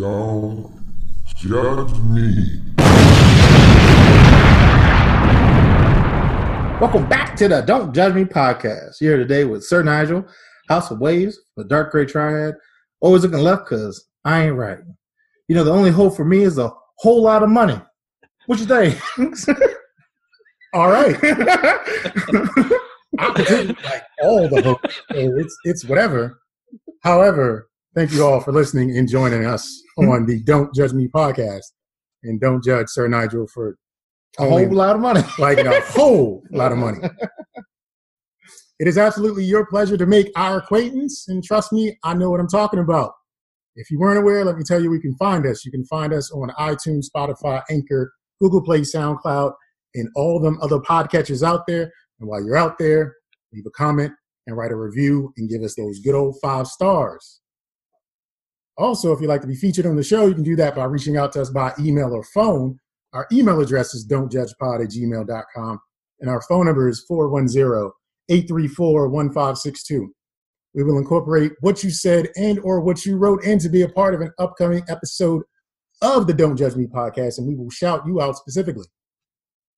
Don't judge me. Welcome back to the Don't Judge Me podcast. Here today with Sir Nigel, House of Waves, the Dark Gray Triad. Always looking left because I ain't right. You know, the only hope for me is a whole lot of money. What you think? All right. I could like all the hope. It's it's whatever. However, thank you all for listening and joining us mm-hmm. on the Don't Judge Me podcast. And don't judge Sir Nigel for a whole lot of money. like a whole lot of money. It is absolutely your pleasure to make our acquaintance, and trust me, I know what I'm talking about. If you weren't aware, let me tell you where you can find us. You can find us on iTunes, Spotify, Anchor, Google Play, SoundCloud, and all them other podcatchers out there. And while you're out there, leave a comment and write a review and give us those good old five stars. Also, if you'd like to be featured on the show, you can do that by reaching out to us by email or phone. Our email address is don'tjudgepod at gmail.com, and our phone number is 410 834 1562. We will incorporate what you said and or what you wrote in to be a part of an upcoming episode of the Don't Judge Me podcast, and we will shout you out specifically.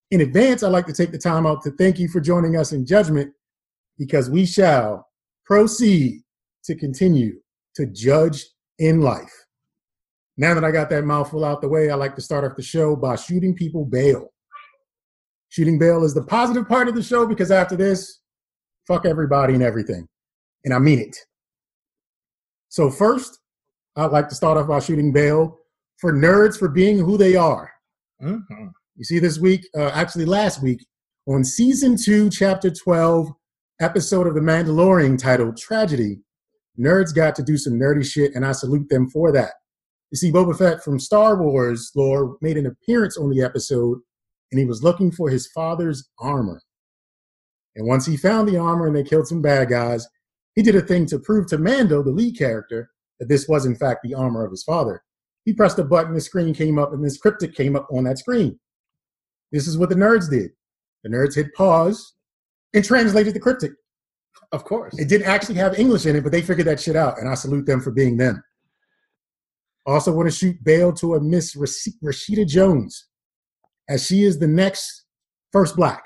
In advance, I'd like to take the time out to thank you for joining us in judgment because we shall proceed to continue to judge in life. Now that I got that mouthful out the way, I like to start off the show by shooting people bail. Shooting bail is the positive part of the show because after this, fuck everybody and everything. And I mean it. So, first, I'd like to start off by shooting bail for nerds for being who they are. Mm-hmm. You see, this week, uh, actually last week, on season two, chapter 12, episode of The Mandalorian titled Tragedy, nerds got to do some nerdy shit, and I salute them for that. You see, Boba Fett from Star Wars lore made an appearance on the episode, and he was looking for his father's armor. And once he found the armor and they killed some bad guys, he did a thing to prove to Mando, the lead character, that this was in fact the armor of his father. He pressed a button, the screen came up, and this cryptic came up on that screen. This is what the nerds did. The nerds hit pause and translated the cryptic. Of course. It didn't actually have English in it, but they figured that shit out, and I salute them for being them. Also, want to shoot bail to a Miss Rash- Rashida Jones, as she is the next first black.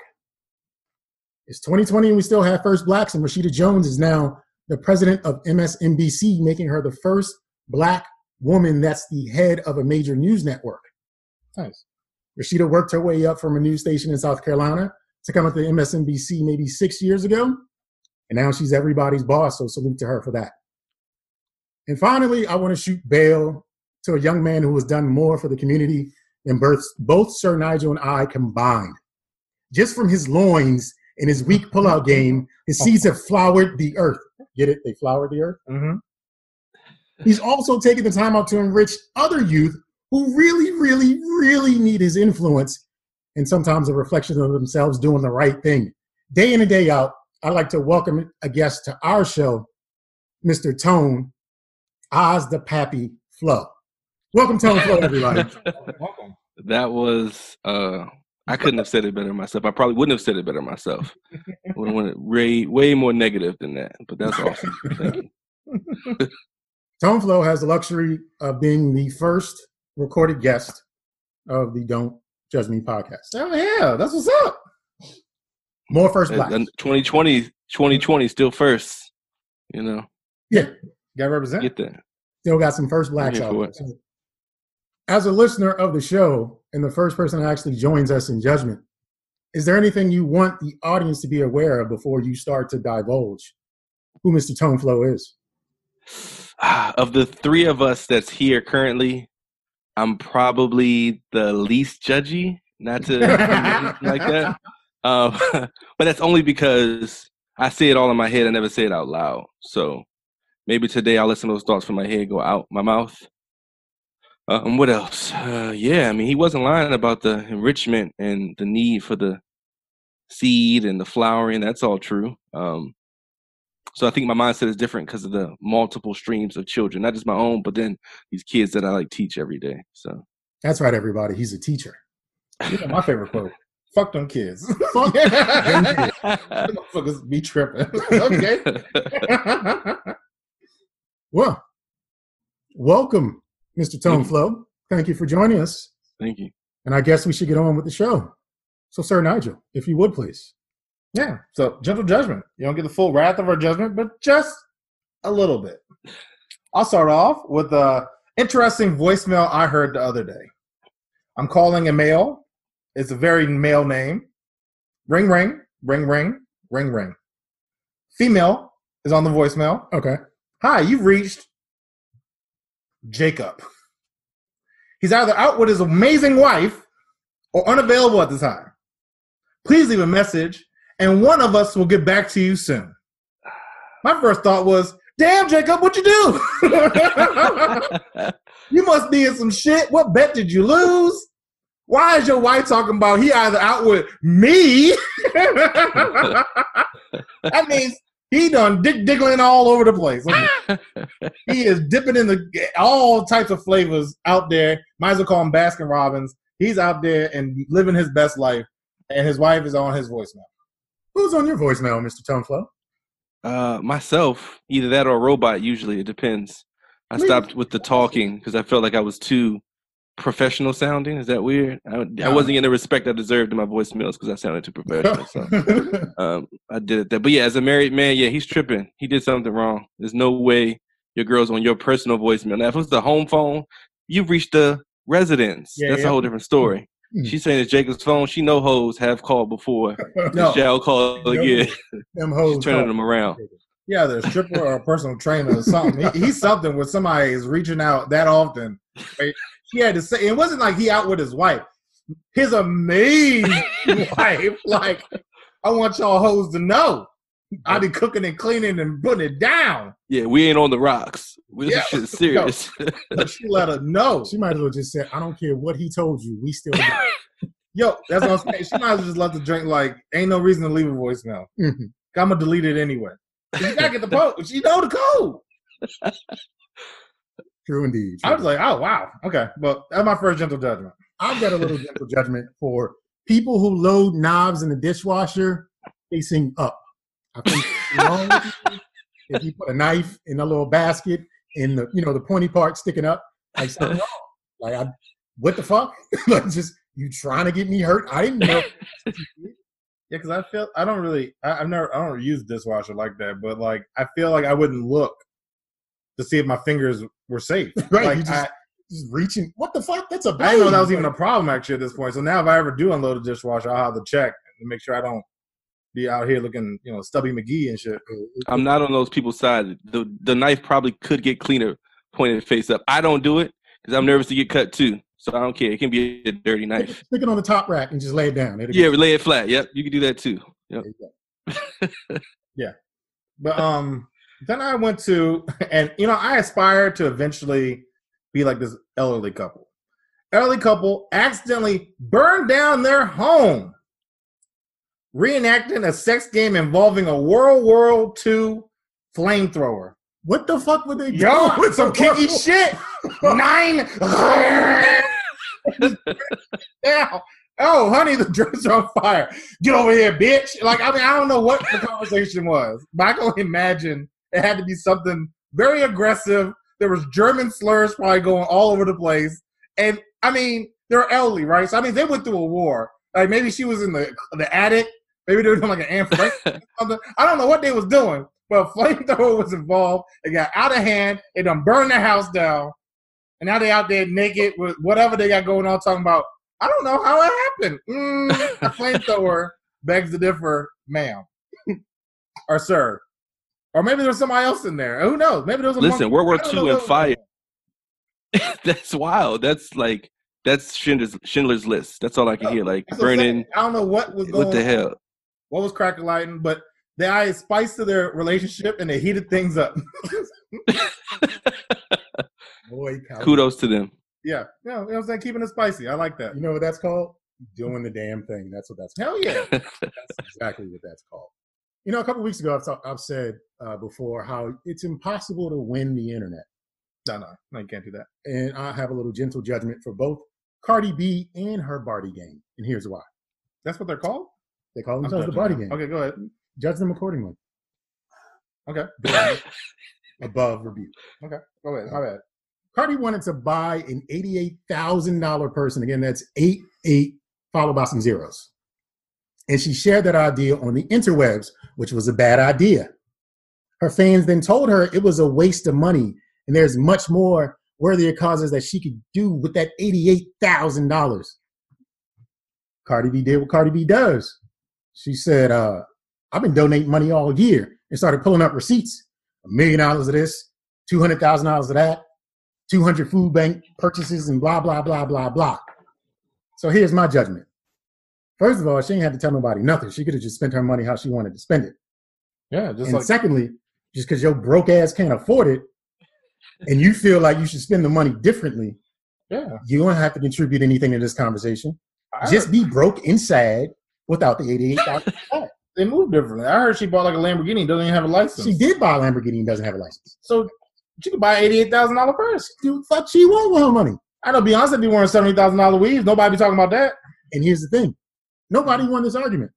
It's 2020 and we still have first blacks, and Rashida Jones is now the president of MSNBC, making her the first black woman that's the head of a major news network. Nice. Rashida worked her way up from a news station in South Carolina to come up to MSNBC maybe six years ago. And now she's everybody's boss, so salute to her for that. And finally, I want to shoot bail to a young man who has done more for the community than both, both Sir Nigel and I combined. Just from his loins and his weak pullout game, his seeds have flowered the earth. Get it? They flowered the earth. Mm-hmm. He's also taken the time out to enrich other youth who really, really, really need his influence and sometimes a reflection of themselves doing the right thing. Day in and day out, I'd like to welcome a guest to our show, Mr. Tone, Oz the Pappy Flow. Welcome, Tone Flow, everybody. Welcome. That was uh I couldn't have said it better myself. I probably wouldn't have said it better myself. Would have went way way more negative than that. But that's awesome. Thank you. Tone Flow has the luxury of being the first recorded guest of the Don't Judge Me podcast. Oh, yeah. That's what's up. More first black. and 2020 2020 still first. You know, Yeah, Got to represent. get that. still got some first blacks out there. As a listener of the show and the first person that actually joins us in judgment, is there anything you want the audience to be aware of before you start to divulge who Mr. Tone Flow is? Of the three of us that's here currently, I'm probably the least judgy. Not to like that, um, but that's only because I say it all in my head. I never say it out loud. So maybe today I'll listen of those thoughts from my head go out my mouth. Um, what else? Uh, yeah, I mean, he wasn't lying about the enrichment and the need for the seed and the flowering. That's all true. Um, so I think my mindset is different because of the multiple streams of children, not just my own, but then these kids that I like teach every day. So That's right, everybody. He's a teacher. My favorite quote. Fuck them kids. Fuck them motherfuckers be tripping. okay. Well, welcome Mr. Tone Flow, thank you for joining us. Thank you. And I guess we should get on with the show. So, Sir Nigel, if you would please. Yeah. So gentle judgment. You don't get the full wrath of our judgment, but just a little bit. I'll start off with a interesting voicemail I heard the other day. I'm calling a male. It's a very male name. Ring ring, ring ring, ring ring. Female is on the voicemail. Okay. Hi, you've reached Jacob. He's either out with his amazing wife or unavailable at the time. Please leave a message and one of us will get back to you soon. My first thought was, damn, Jacob, what you do? you must be in some shit. What bet did you lose? Why is your wife talking about he either out with me? that means he done dick diggling all over the place. he is dipping in the all types of flavors out there. Might as well call him Baskin Robbins. He's out there and living his best life, and his wife is on his voicemail. Who's on your voicemail, Mr. Tone Flow? Uh, myself, either that or a robot. Usually, it depends. I Really? stopped with the talking because I felt like I was too professional sounding. Is that weird? I, I wasn't getting the respect I deserved in my voicemails because I sounded too professional. So um, I did it. That, but yeah, as a married man, yeah, he's tripping. He did something wrong. There's no way your girl's on your personal voicemail. Now, if it was the home phone, you've reached the residence. Yeah, That's yeah. a whole different story. Hmm. She's saying it's Jacob's phone. She know hoes have called before. No, Shall call again. Them hoes. She's turning them around. yeah, there's stripper or a personal trainer or something. He, he's something where somebody is reaching out that often. Right? He had to say it wasn't like he out with his wife. His amazing wife. Like, I want y'all hoes to know. I be cooking and cleaning and putting it down. Yeah, we ain't on the rocks. We, Yeah. Shit serious. But she let her know. She might as well just say, I don't care what he told you. We still. Yo, that's what I'm saying. She might as well just let the drink. Like, ain't no reason to leave a voicemail. Mhm. I'm gonna delete it anyway. You gotta get the post. She know the code. True indeed. I was like, oh wow, okay. Well, that's my first gentle judgment. I've got a little gentle judgment for people who load knobs in the dishwasher facing up. I think it's wrong with you if you put a knife in a little basket in the you know the pointy part sticking up, like something wrong. Like I, what the fuck? like just you trying to get me hurt? I didn't know. Yeah, because I feel I don't really I, I've never I don't use dishwasher like that, but like I feel like I wouldn't look to see if my fingers were safe. Right, Like, you just- I, Just reaching. What the fuck? That's a. I didn't know that was even a problem actually at this point. So now if I ever do unload a dishwasher, I'll have to check and make sure I don't be out here looking, you know, stubby McGee and shit. I'm not on those people's side. The the knife probably could get cleaner pointed face up. I don't do it because I'm nervous to get cut too. So I don't care. It can be a dirty knife. Stick it on the top rack and just lay it down. It'll Yeah, lay it flat. Yep, you can do that too. there you go. But um, then I went to, and you know, I aspire to eventually be like this elderly couple. Elderly couple accidentally burned down their home, reenacting a sex game involving a World War II flamethrower. What the fuck were they doing? Yo, with some kinky shit. Nine. now, oh, honey, the drinks are on fire. Get over here, bitch. Like, I mean, I don't know what the conversation was, but I can only imagine it had to be something very aggressive. There was German slurs probably going all over the place, and I mean, they're elderly, right? So I mean, they went through a war. Like maybe she was in the the attic. Maybe they were doing like an Anne Frank or something. I don't know what they was doing, but a flamethrower was involved. It got out of hand. It done burned the house down, and now they out there naked with whatever they got going on, talking about. I don't know how it happened. Mm, a flamethrower begs to differ, ma'am, or sir, or maybe there was somebody else in there. Who knows? Maybe there was a Listen, monkey. World War I II and was fire. That's wild. That's like that's Schindler's Schindler's List. That's all I can hear. Like That's what I'm saying. burning. I don't know what was going What the hell? What was cracker lighting, but they added spice to their relationship and they heated things up. Boy. Kudos to them. yeah, you know, you know what I'm saying? Keeping it spicy. I like that. You know what that's called? Doing the damn thing. That's what that's Hell yeah. That's exactly what that's called. You know, a couple weeks ago, I've, talk, I've said uh, before how it's impossible to win the internet. no, no, no, you can't do that. And I have a little gentle judgment for both Cardi B and her Bardi game, And here's why. That's what they're called? They call themselves the Bardi gang. Okay, go ahead. Judge them accordingly. Okay, Above rebuke. Okay, go ahead. My bad. Cardi wanted to buy an eighty-eight thousand dollar person. Again, that's eight eight followed by some zeros. And she shared that idea on the interwebs, which was a bad idea. Her fans then told her it was a waste of money, and there's much more worthier causes that she could do with that eighty-eight thousand dollars. Cardi B did what Cardi B does. She said, uh, I've been donating money all year and started pulling up receipts. A million dollars of this, two hundred thousand dollars of that, two hundred food bank purchases, and blah blah blah blah blah. So here's my judgment. First of all, she ain't had to tell nobody nothing. She could have just spent her money how she wanted to spend it. Yeah, just and like secondly, just because your broke ass can't afford it, and you feel like you should spend the money differently, yeah. you don't have to contribute anything to this conversation. I Just heard be broke and sad without the eighty-eight thousand. they move differently. I heard she bought like a Lamborghini, doesn't even have a license. she did buy a Lamborghini and doesn't have a license. So she could buy an eighty-eight thousand dollar purse. Dude, fuck she want with her money. I know Beyonce be wearing seventy thousand dollar weaves. Nobody be talking about that. And here's the thing: nobody won this argument.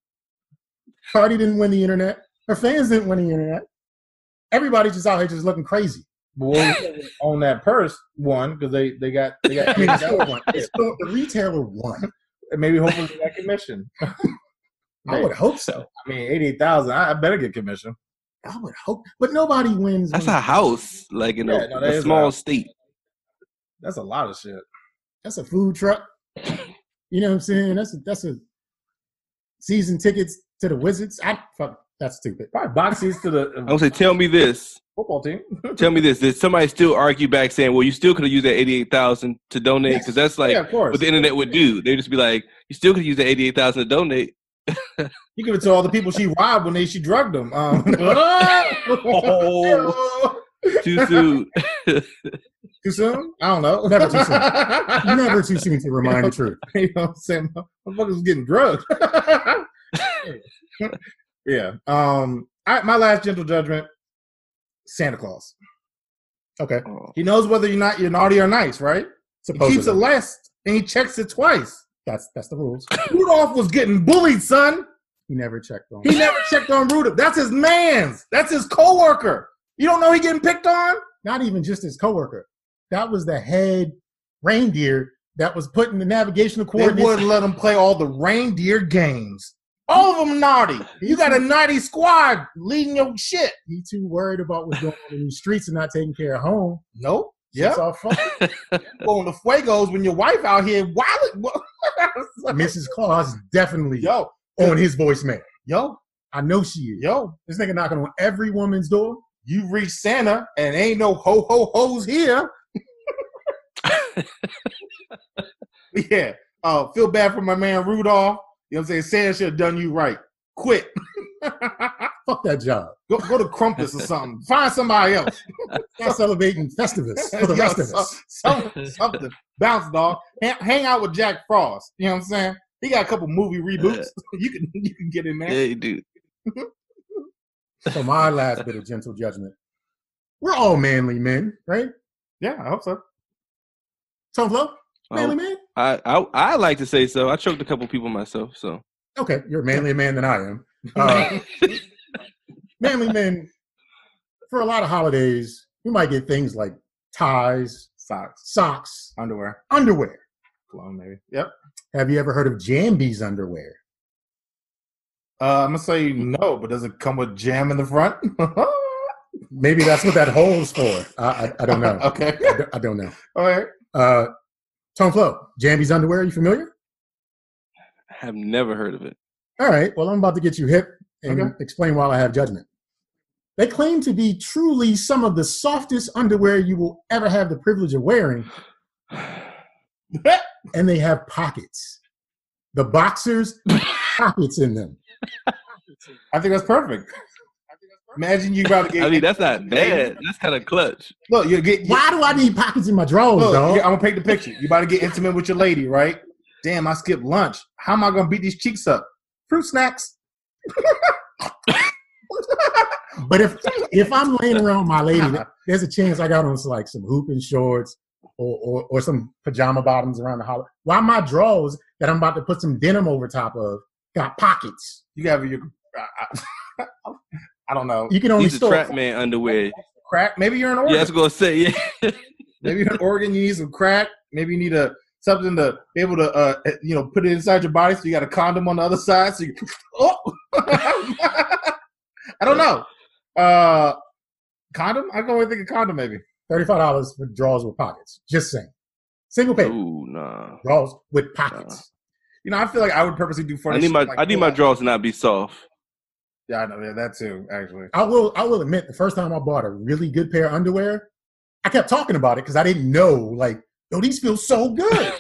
Cardi didn't win the internet. Her fans didn't win the internet. Everybody's just out here just looking crazy. But what was on that purse one because they they got they got I mean, the store won. The, store- the retailer won. and maybe hopefully they got commission. I would hope so. I mean, eighty-eight thousand. I, I better get commission. I would hope, but nobody wins. That's when- a house, like in Yeah, a, no, a is a small state. That's a lot of shit. That's a food truck. You know what I'm saying? That's a that's a season tickets to the Wizards. I fuck. That's stupid. Probably boxes to the I would say, tell me this. football team. Tell me this. Did somebody still argue back saying, well, you still could have used that 88000 to donate? Because that's like yeah, of course. what the internet would do. They'd just be like, you still could use that 88000 to donate. You give it to all the people she robbed when they she drugged them. Um, Oh. Too soon. too soon? I don't know. Never too soon. Never too soon to remind the truth. you know what I'm saying? Motherfuckers getting drugged. yeah. Um. I, my last gentle judgment: Santa Claus. Okay, Oh. He knows whether you're not you're naughty or nice, right? He keeps a list and he checks it twice. that's that's the rules. Rudolph was getting bullied, son. He never checked on. He never checked on Rudolph. That's his man's. That's his coworker. You don't know he getting picked on? Not even just his coworker. That was the head reindeer that was putting the navigational coordinates. They coordinates. wouldn't let him play all the reindeer games. All of them naughty. You got a naughty squad leading your shit. He too worried about what's going on in the streets and not taking care of home. Nope. Yeah. It's all fun. Going to fuegos when your wife out here wilding. Mrs. Claus definitely yo, on his voicemail. yo, I know she is. yo. This nigga knocking on every woman's door. You reach Santa and ain't no ho ho ho's here. yeah. Uh, feel bad for my man Rudolph. You know what I'm saying? Santa should have done you right. Quit. Fuck that job. go, go to Krampus or something. Find somebody else. Start celebrating Festivus for the Yo, rest of so- us. some- something. Bounce dog. Hang, hang out with Jack Frost. You know what I'm saying? He got a couple movie reboots. you can you can get in there. yeah, you do. So my last bit of gentle judgment. We're all manly men, right? Yeah, I hope so. Tone Flow? Manly man? I, I I like to say so. I choked a couple people myself, so Okay, you're a manlier man than I am. Uh, manly men, for a lot of holidays, we might get things like ties, Socks, socks, underwear, underwear. cologne, maybe. Yep. Have you ever heard of Jambys underwear? Uh, I'm gonna say no, but does it come with jam in the front? Maybe that's what that hole's for. I, I, I don't know. okay. I, don't- I don't know. All right. Uh, Tone Flow, Jambys underwear, Are you familiar? I have never heard of it. All right. Well, I'm about to get you hip and Okay. explain why I have judgment. They claim to be truly some of the softest underwear you will ever have the privilege of wearing, and they have pockets. The boxers, pockets in them. I think that's perfect. Imagine you about to get. I mean, that's not bad. That's kind of clutch. look, you get. Why do I need pockets in my drawers, Look, dog? I'm gonna paint the picture. You about to get intimate with your lady, right? Damn, I skipped lunch. How am I gonna beat these cheeks up? Fruit snacks. But if if I'm laying around my lady, there's a chance I got on some, like some hooping shorts or, or or some pajama bottoms around the holiday. Why my drawers that I'm about to put some denim over top of got pockets? You got your. I, I, I don't know. You can only These are store trap man underwear. Crack. Maybe you're an order. Yeah, I was gonna say yeah. Maybe you're in Oregon, you need some crack. Maybe you need a something to be able to, uh, you know, put it inside your body. So you got a condom on the other side. So you, oh, I don't know. Uh, condom? I go and think of condom maybe. Thirty-five dollars for drawers with pockets. Just saying. Single pay Ooh, nah. drawers with pockets. You know, I feel like I would purposely do funny. I need my like I need my drawers to not be soft. Yeah, I know. Yeah, that too. Actually, I will. I will admit, the first time I bought a really good pair of underwear, I kept talking about it because I didn't know. Like, yo, these feel so good. because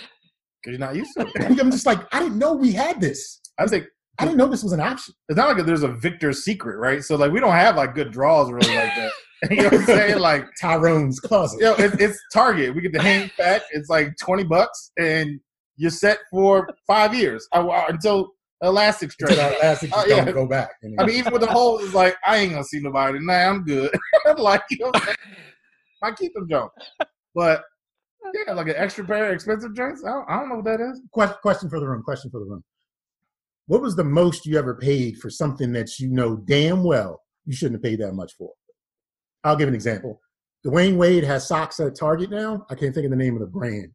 you're not used to it. I'm just like, I didn't know we had this. I was like, I didn't know this was an option. it's not like there's a Victor's Secret, right? So like we don't have like good draws really like that. you know what I'm saying? Like, Tyrone's closet. you know, it, it's Target. We get the hang pack. It's like twenty bucks, and you're set for five years I, I- until elastic stretch. that last Oh, yeah. don't go back. And I mean, even with the holes, it's like I ain't gonna see nobody. Nah, I'm good. like you know, what I'm saying? might keep them junk, but yeah, like an extra pair of expensive joints. I don't, I don't know what that is. question, question for the room. Question for the room. What was the most you ever paid for something that you know damn well you shouldn't have paid that much for? I'll give an example. Dwyane Wade has socks at Target now. I can't think of the name of the brand,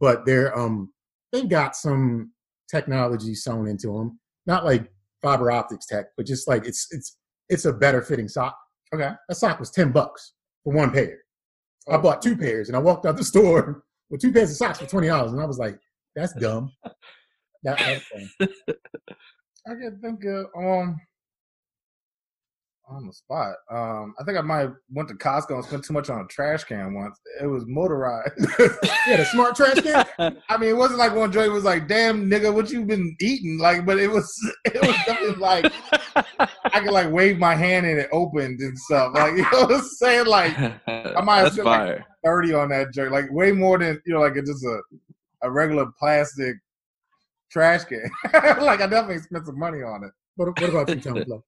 but they're um they've got some technology sewn into them. Not like fiber optics tech, but just like it's it's it's a better fitting sock. Okay. That sock was ten bucks for one pair. I Oh. bought two pairs, and I walked out the store with two pairs of socks for twenty dollars, and I was like, "That's dumb." That, that's dumb. I can think of um on the spot. Um, I think I might have went to Costco and spent too much on a trash can once. It was motorized. yeah, the smart trash can. I mean, it wasn't like one joint was like, "Damn, nigga, what you been eating?" Like, but it was it was definitely like I could like wave my hand and it opened and stuff. Like you know what I'm saying? Like I might have That's spent, like, thirty on that joint, like way more than you know, like it's just a a regular plastic trash can. like I definitely spent some money on it. What, what about you, Tone Flow?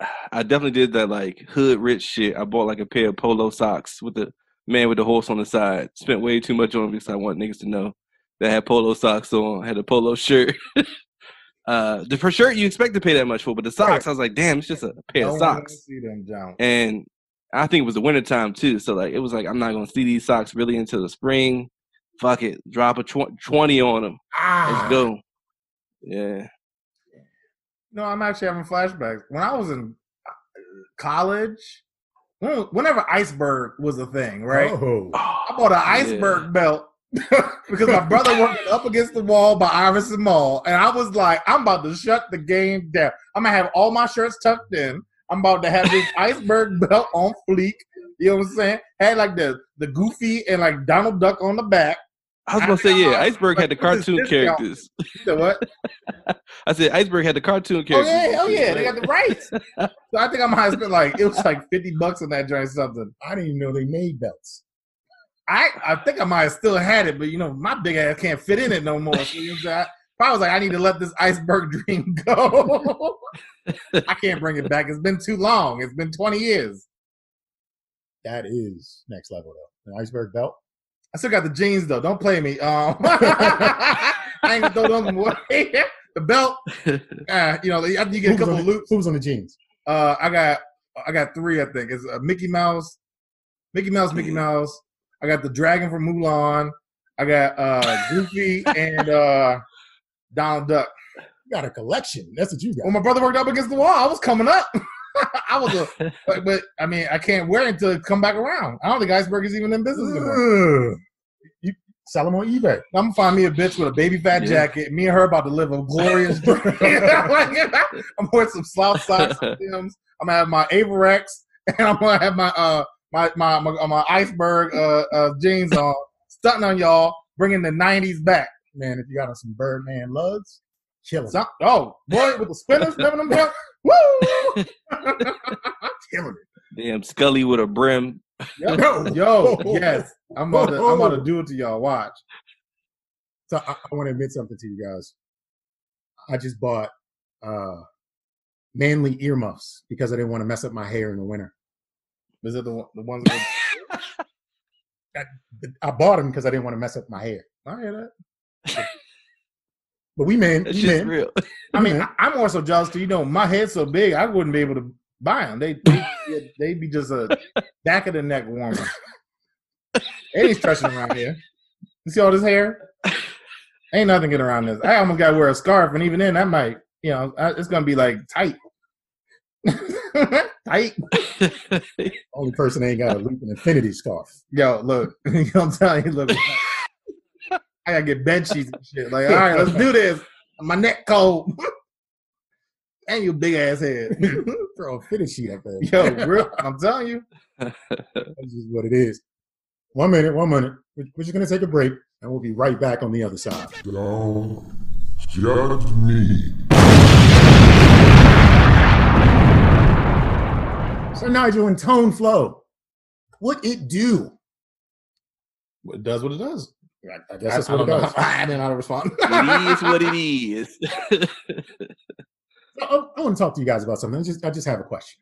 I definitely did that like hood rich shit. I bought like a pair of polo socks with the man with the horse on the side. Spent way too much on them because I want niggas to know that I had polo socks on. Had a polo shirt. uh, the for shirt you expect to pay that much for, but the socks I was like, damn, it's just a pair of socks. See them jump. And I think it was the winter time too. So like it was like I'm not gonna see these socks really until the spring. Fuck it, drop a tw- twenty on them. Ah, Let's go. Yeah. No, I'm actually having flashbacks. When I was in uh, college, whenever iceberg was a thing, right? Oh. I bought an iceberg belt because my brother worked up against the wall by Iverson Mall, and I was like, I'm about to shut the game down. I'm gonna have all my shirts tucked in. I'm about to have this iceberg belt on fleek. You know what I'm saying? Had like the the goofy and like Donald Duck on the back. I was gonna say yeah. Iceberg had the Like, what is cartoon characters. Know what? I said Iceberg had the cartoon characters. Oh yeah, oh yeah, they got the rights. so I think I might have spent like it was like fifty bucks on that joint or something. I didn't even know they made belts. I I think I might have still had it, but you know my big ass can't fit in it no more. So, you know, what I'm saying? if I was like, I need to let this iceberg dream go. I can't bring it back. It's been too long. It's been twenty years. That is next level though. An iceberg belt. I still got the jeans though. Don't play me. Um, I ain't gonna throw them away. the belt, uh, you know, after you get a couple on loops. who's on the jeans? Uh, I got I got three. I think it's uh, Mickey Mouse, Mickey Mouse, Mickey Mouse. I got the dragon from Mulan. I got uh Goofy and uh Donald Duck. You got a collection. That's what you got. When my brother worked up against the wall, I was coming up. I was a, but, but I mean, I can't wear it until it come back around. I don't think Iceberg is even in business anymore. You sell them on eBay. I'm gonna find me a bitch with a baby fat Yeah. jacket. Me and her about to live a glorious I'm wearing some some Timbs. I'm gonna have my Avirex, and I'm gonna have my uh my my my, my iceberg uh, uh jeans on, stunting on y'all, bringing the '90s back. Man, if you got on some Birdman lugs, kill 'em. So, oh boy, with the spinners, remember them? Woo! Killing Damn Scully with a brim. Yo, yo, yes, I'm about to I'm about to do it to y'all. Watch. So I, I want to admit something to you guys. I just bought uh manly earmuffs because I didn't want to mess up my hair in the winter. Is it the the ones? With, I bought them because I didn't want to mess up my hair. I hear that. But we men, That we shit's men, real. I mean, I'm also so jealous you know my head's so big, I wouldn't be able to buy them. They they they'd be just a back of the neck warmer. ain't stretching around here. You see all this hair? Ain't nothing getting around this. I almost got to wear a scarf, and even then, that might, you know, it's gonna be like tight, tight. Only person ain't got a loop and infinity scarf. Yo, look, I'm telling you, look. I gotta get bed sheets and shit. Like, all right, let's do this. My neck cold. and your big ass head. Throw a fitted sheet up there. Yo, real, I'm telling you. That's just what it is. One minute, one minute. We're we're just gonna take a break, and we'll be right back on the other side. Don't judge me. So Nigel and tone flow, what it do? It does what it does. I, I guess that's I, what I it don't know. does. I didn't know how to respond. it is what it is. I, I want to talk to you guys about something. I just, I just have a question.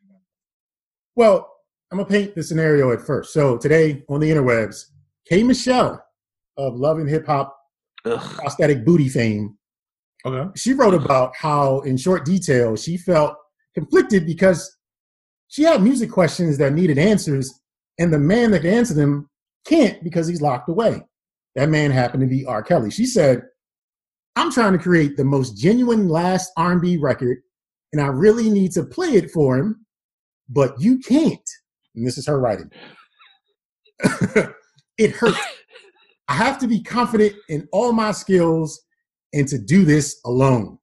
Well, I'm gonna paint the scenario at first. So today on the interwebs, K. Michelle of Love and Hip Hop Ugh. prosthetic booty fame, okay. she wrote about how, in short detail, she felt conflicted because she had music questions that needed answers, and the man that can answer them can't because he's locked away. That man happened to be R. Kelly. She said, "I'm trying to create the most genuine last R&B record, and I really need to play it for him, but you can't." And this is her writing. it hurts. I have to be confident in all my skills and to do this alone.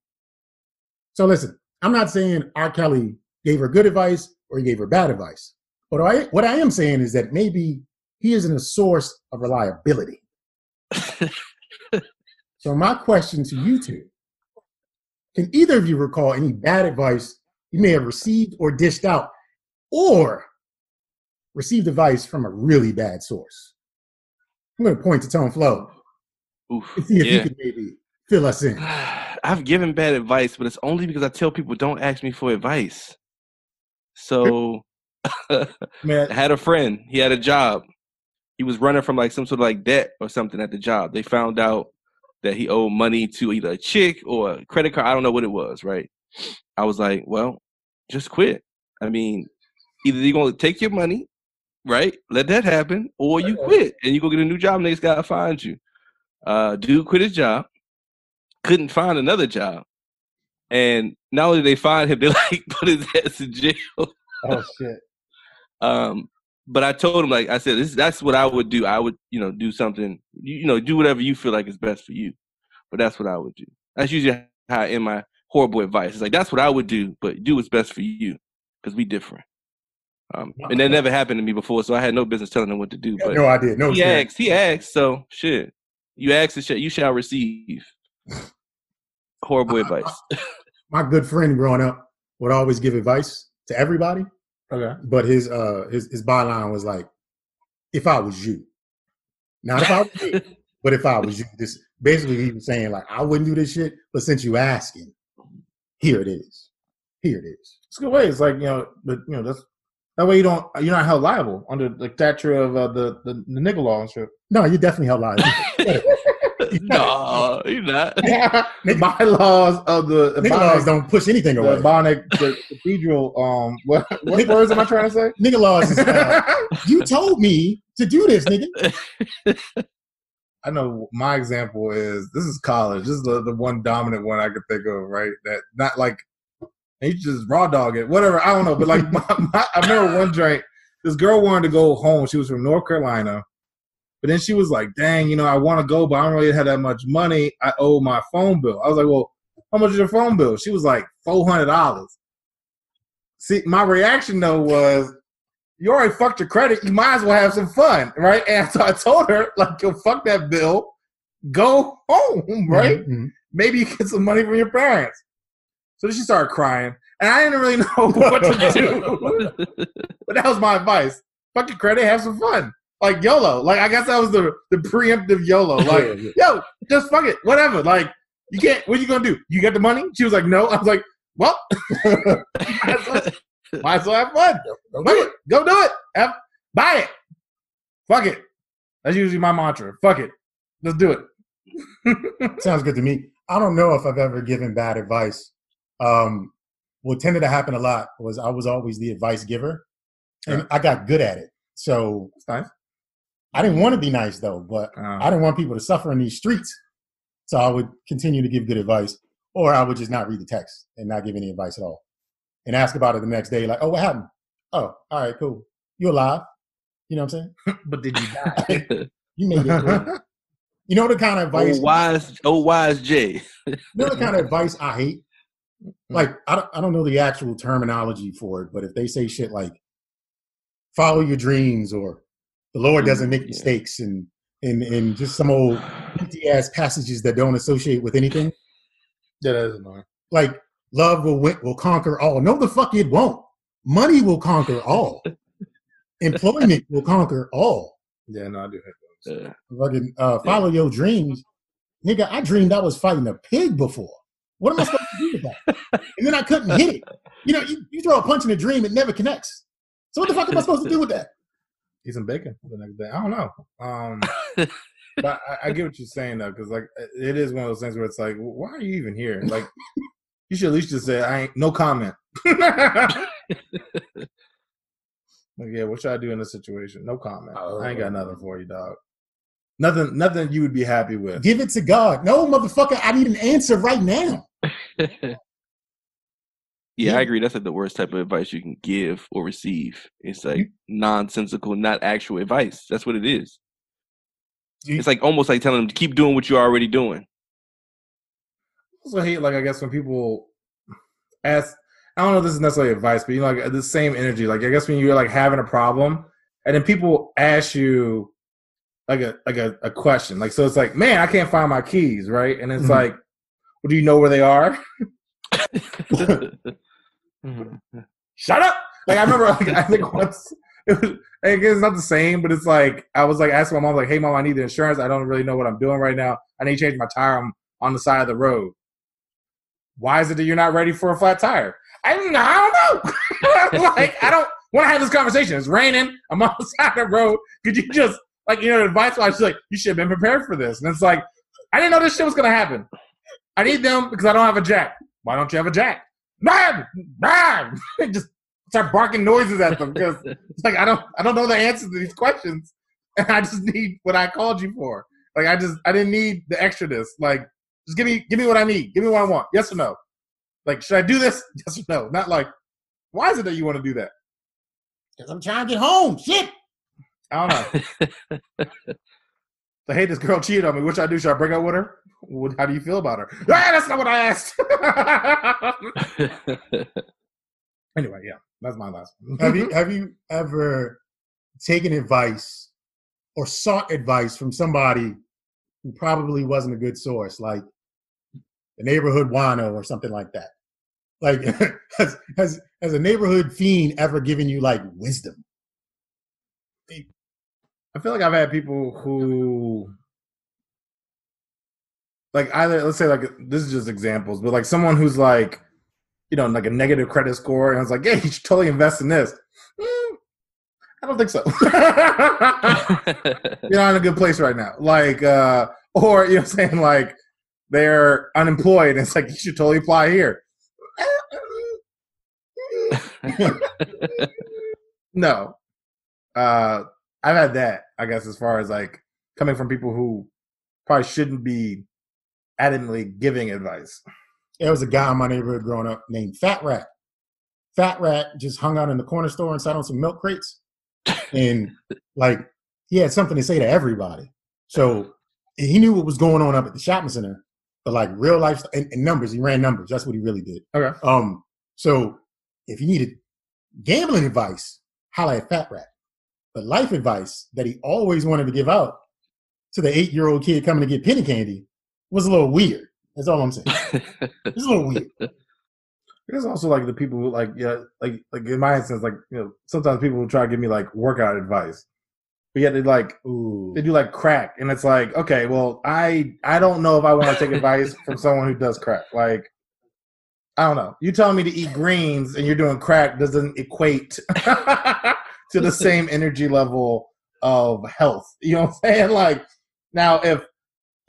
So listen, I'm not saying R. Kelly gave her good advice or he gave her bad advice. But I, what I am saying is that maybe he isn't a source of reliability. So my question to you two, can either of you recall any bad advice you may have received or dished out or received advice from a really bad source? I'm going to point to Tone Flow Oof. and see if you can maybe fill us in. I've given bad advice, but it's only because I tell people don't ask me for advice. So I had a friend. He had a job. He was running from like some sort of like debt or something at the job. They found out that he owed money to either a chick or a credit card. I don't know what it was, right? I was like, well, just quit. I mean, either you're gonna take your money, right? Let that happen, or you quit and you go get a new job. Next guy find you. Uh, dude quit his job, couldn't find another job, and not only did they find him, they like put his ass in jail. oh shit. Um, but I told him, like I said, this that's what I would do. I would, you know, do something, you, you know, do whatever you feel like is best for you. But that's what I would do. That's usually how I end my horrible advice. It's like that's what I would do, but do what's best for you because we different. Um, and that never happened to me before, so I had no business telling him what to do. But no idea. No he experience. asked, he asked, so shit. You asked, shit, you shall receive. Horrible advice. my good friend growing up would always give advice to everybody, Okay. but his uh his his byline was like, "If I was you, not if I was you, but if I was you." This basically he was saying like, "I wouldn't do this shit, but since you asking, here it is, here it is." It's a good way. It's like you know, but you know that's that way you don't you're not held liable under the statute of uh, the, the the nigga law and shit. No, you're definitely held liable. no, you're not. the bylaws of the the Nigga laws don't push anything the away. Bionic the cathedral. Um, what what words am I trying to say? Nigga laws is, uh, you told me to do this, nigga. I know my example is this is college. This is the, the one dominant one I could think of, right? That not like he just raw dog it, whatever. I don't know, but like my, my, I remember one drink. This girl wanted to go home. She was from North Carolina, but then she was like, "Dang, you know, I want to go, but I don't really have that much money. I owe my phone bill." I was like, "Well, how much is your phone bill?" She was like, 400 dollars." See, my reaction though was, you already fucked your credit. You might as well have some fun, right? And so I told her, like, yo, fuck that bill. Go home, right? Mhm. Maybe you get some money from your parents. So she started crying. And I didn't really know what to do. but that was my advice. Fuck your credit, have some fun. Like YOLO. Like I guess that was the, the preemptive YOLO. Like, Yeah, yeah. yo, just fuck it. Whatever. Like, you can't what are you gonna do? You get the money? She was like, No. I was like, Well, might as well, might as well have fun. Go Fuck do it. Go do it. Have, buy it. Fuck it. That's usually my mantra. Fuck it. Let's do it. Sounds good to me. I don't know if I've ever given bad advice. Um, what tended to happen a lot was I was always the advice giver, and I got good at it. So It's nice. I didn't want to be nice though, but Uh, I didn't want people to suffer in these streets. So I would continue to give good advice, or I would just not read the text and not give any advice at all, and ask about it the next day. Like, oh, what happened? Oh, all right, cool. You alive? You know what I'm saying? but did you die? You made it. you know the kind of advice. oh wise, oh wise Jay. You know the kind of advice I hate. Like I don't, I don't know the actual terminology for it, but if they say shit like "follow your dreams" or "the Lord doesn't make Yeah. mistakes," and and and just some old empty ass passages that don't associate with anything, yeah, that is annoying. like "love will win, will conquer all." No, the fuck it won't. Money will conquer all. Employment will conquer all. Yeah, no, I do have those. Fucking uh, follow your dreams, nigga. I dreamed I was fighting a pig before. What am I supposed to do with that? And then I couldn't hit it. You know, you, you throw a punch in a dream, it never connects. So what the fuck am I supposed to do with that? Eat some bacon the next day. I don't know. Um, but I, I get what you're saying though, because like it is one of those things where it's like, why are you even here? Like, you should at least just say, "I ain't no comment." like, yeah, what should I do in this situation? No comment. I ain't got nothing for you, dog. Nothing, nothing you would be happy with. Give it to God. No, motherfucker, I need an answer right now. Yeah, I agree. That's like the worst type of advice you can give or receive. It's like nonsensical, not actual advice. That's what it is. You- It's like almost like telling them to keep doing what you're already doing. also hate like I guess when people ask I don't know if this is necessarily advice, but you know, like the same energy. Like I guess when you're like having a problem and then people ask you like a like a, a question. Like so it's like, man, I can't find my keys, right? And it's Mhm. like, well, do you know where they are? Mm-hmm. Shut up! Like I remember like I think once it was like, it's not the same, but it's like I was like asking my mom, like, hey mom, I need the insurance. I don't really know what I'm doing right now. I need to change my tire. I'm on the side of the road. Why is it that you're not ready for a flat tire? I don't, I don't know. like I don't want to have this conversation. It's raining. I'm on the side of the road. Could you just like you know advice wise like you should have been prepared for this? And it's like I didn't know this shit was gonna happen. I need them because I don't have a jack. Why don't you have a jack? Man, man, just start barking noises at them because it's like I don't I don't know the answers to these questions, and I just need what I called you for. Like I just I didn't need the extraness. Like just give me give me what I need. Give me what I want. Yes or no? Like should I do this? Yes or no? Not like why is it that you want to do that? Because I'm trying to get home. Shit. I don't know. So, hey, this girl cheated on me. What should I do? Should I break up with her? What, how do you feel about her? Ah, that's not what I asked. anyway, yeah, that's my last one. have you have you ever taken advice or sought advice from somebody who probably wasn't a good source, like the neighborhood wino or something like that? Like has has has a neighborhood fiend ever given you like wisdom? I feel like I've had people who, like, either let's say like this is just examples, but like someone who's like, you know, like a negative credit score, and I was like, yeah, you should totally invest in this. Mm, I don't think so. You're not in a good place right now. Like, uh, or you know, saying like they're unemployed, and it's like you should totally apply here. no, uh, I've had that. I guess as far as like coming from people who probably shouldn't be adamantly giving advice. There was a guy in my neighborhood growing up named Fat Rat. Fat Rat just hung out in the corner store and sat on some milk crates. And like he had something to say to everybody. So he knew what was going on up at the shopping center. But like real life and, and numbers, he ran numbers. That's what he really did. Okay. Um, so if you needed gambling advice, holla at Fat Rat. But life advice that he always wanted to give out to the eight year old kid coming to get penny candy was a little weird. That's all I'm saying. It's a little weird. There's also like the people who like yeah, like like in my instance, like you know, sometimes people will try to give me like workout advice, but yet they like Ooh. they do like crack, and it's like okay, well, I I don't know if I want to take advice from someone who does crack. Like, I don't know. You telling me to eat greens and you're doing crack doesn't equate to the same energy level of health. You know what I'm saying? Like now, if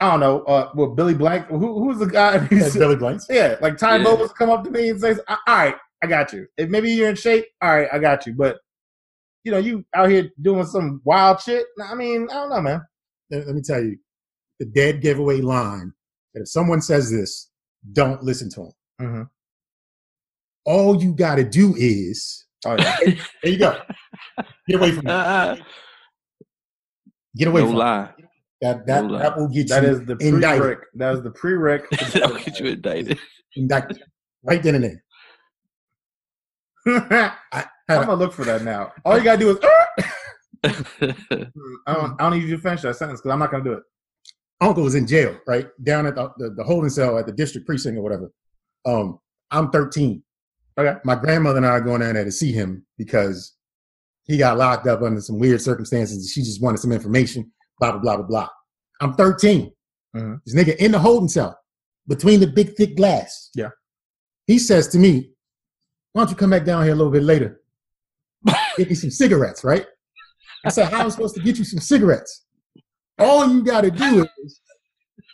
I don't know, uh, well, Billy Blank, who who's the guy? who That's said- Billy Blanks. yeah, like Ty Yeah. Bowles come up to me and says, "All right, I got you. If maybe you're in shape, all right, I got you. But you know, you out here doing some wild shit. I mean, I don't know, man. Let, let me tell you, the dead giveaway line that if someone says this, don't listen to them. Mm-hmm. All you got to do is Oh yeah, there you go. Get away from me. Uh, Get away no from me. lie. That that, No lie. that will get that you is the indicted. prereq. That is the prereq. That'll get you indicted. indicted right then and there. I'm I had gonna look for that now. All you gotta do is. I don't, I don't need you to finish that sentence because I'm not gonna do it. uncle was in jail, right down at the, the, the holding cell at the district precinct or whatever. Um, I'm 13. Okay. My grandmother and I are going down there to see him because he got locked up under some weird circumstances. and She just wanted some information. Blah blah blah blah blah. I'm 13. Mhm. This nigga in the holding cell between the big thick glass. Yeah. He says to me, "Why don't you come back down here a little bit later? Get me some cigarettes, right?" I said, "How am I supposed to get you some cigarettes? All you got to do is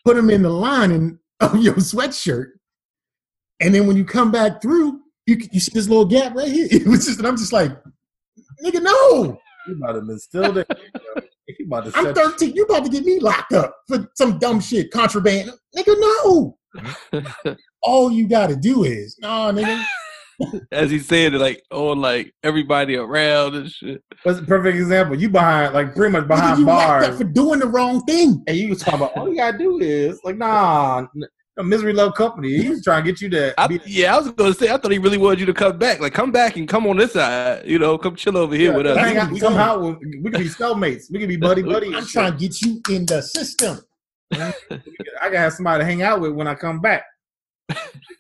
put them in the lining of your sweatshirt, and then when you come back through, you you see this little gap right here. It was just, and I'm just like, nigga, no, You about to been still there. You about to I'm 13. You about to get me locked up for some dumb shit, contraband, nigga, no. All you got to do is, no, nigga, As he said like oh, like everybody around and shit. What's a perfect example? You behind, like pretty much nigga behind you locked up bars, for doing the wrong thing. and you was talking about all you gotta do is like, nah, n- no, misery love company. He's trying to get you to I, yeah, I was gonna say I thought he really wanted you to come back. Like come back and come on this side. You know, come chill over here Yeah, with us. hang out, We come gonna- out. With, we can be cellmates. We can be buddy buddy. I'm trying to get you in the system. I gotta have somebody to hang out with when I come back.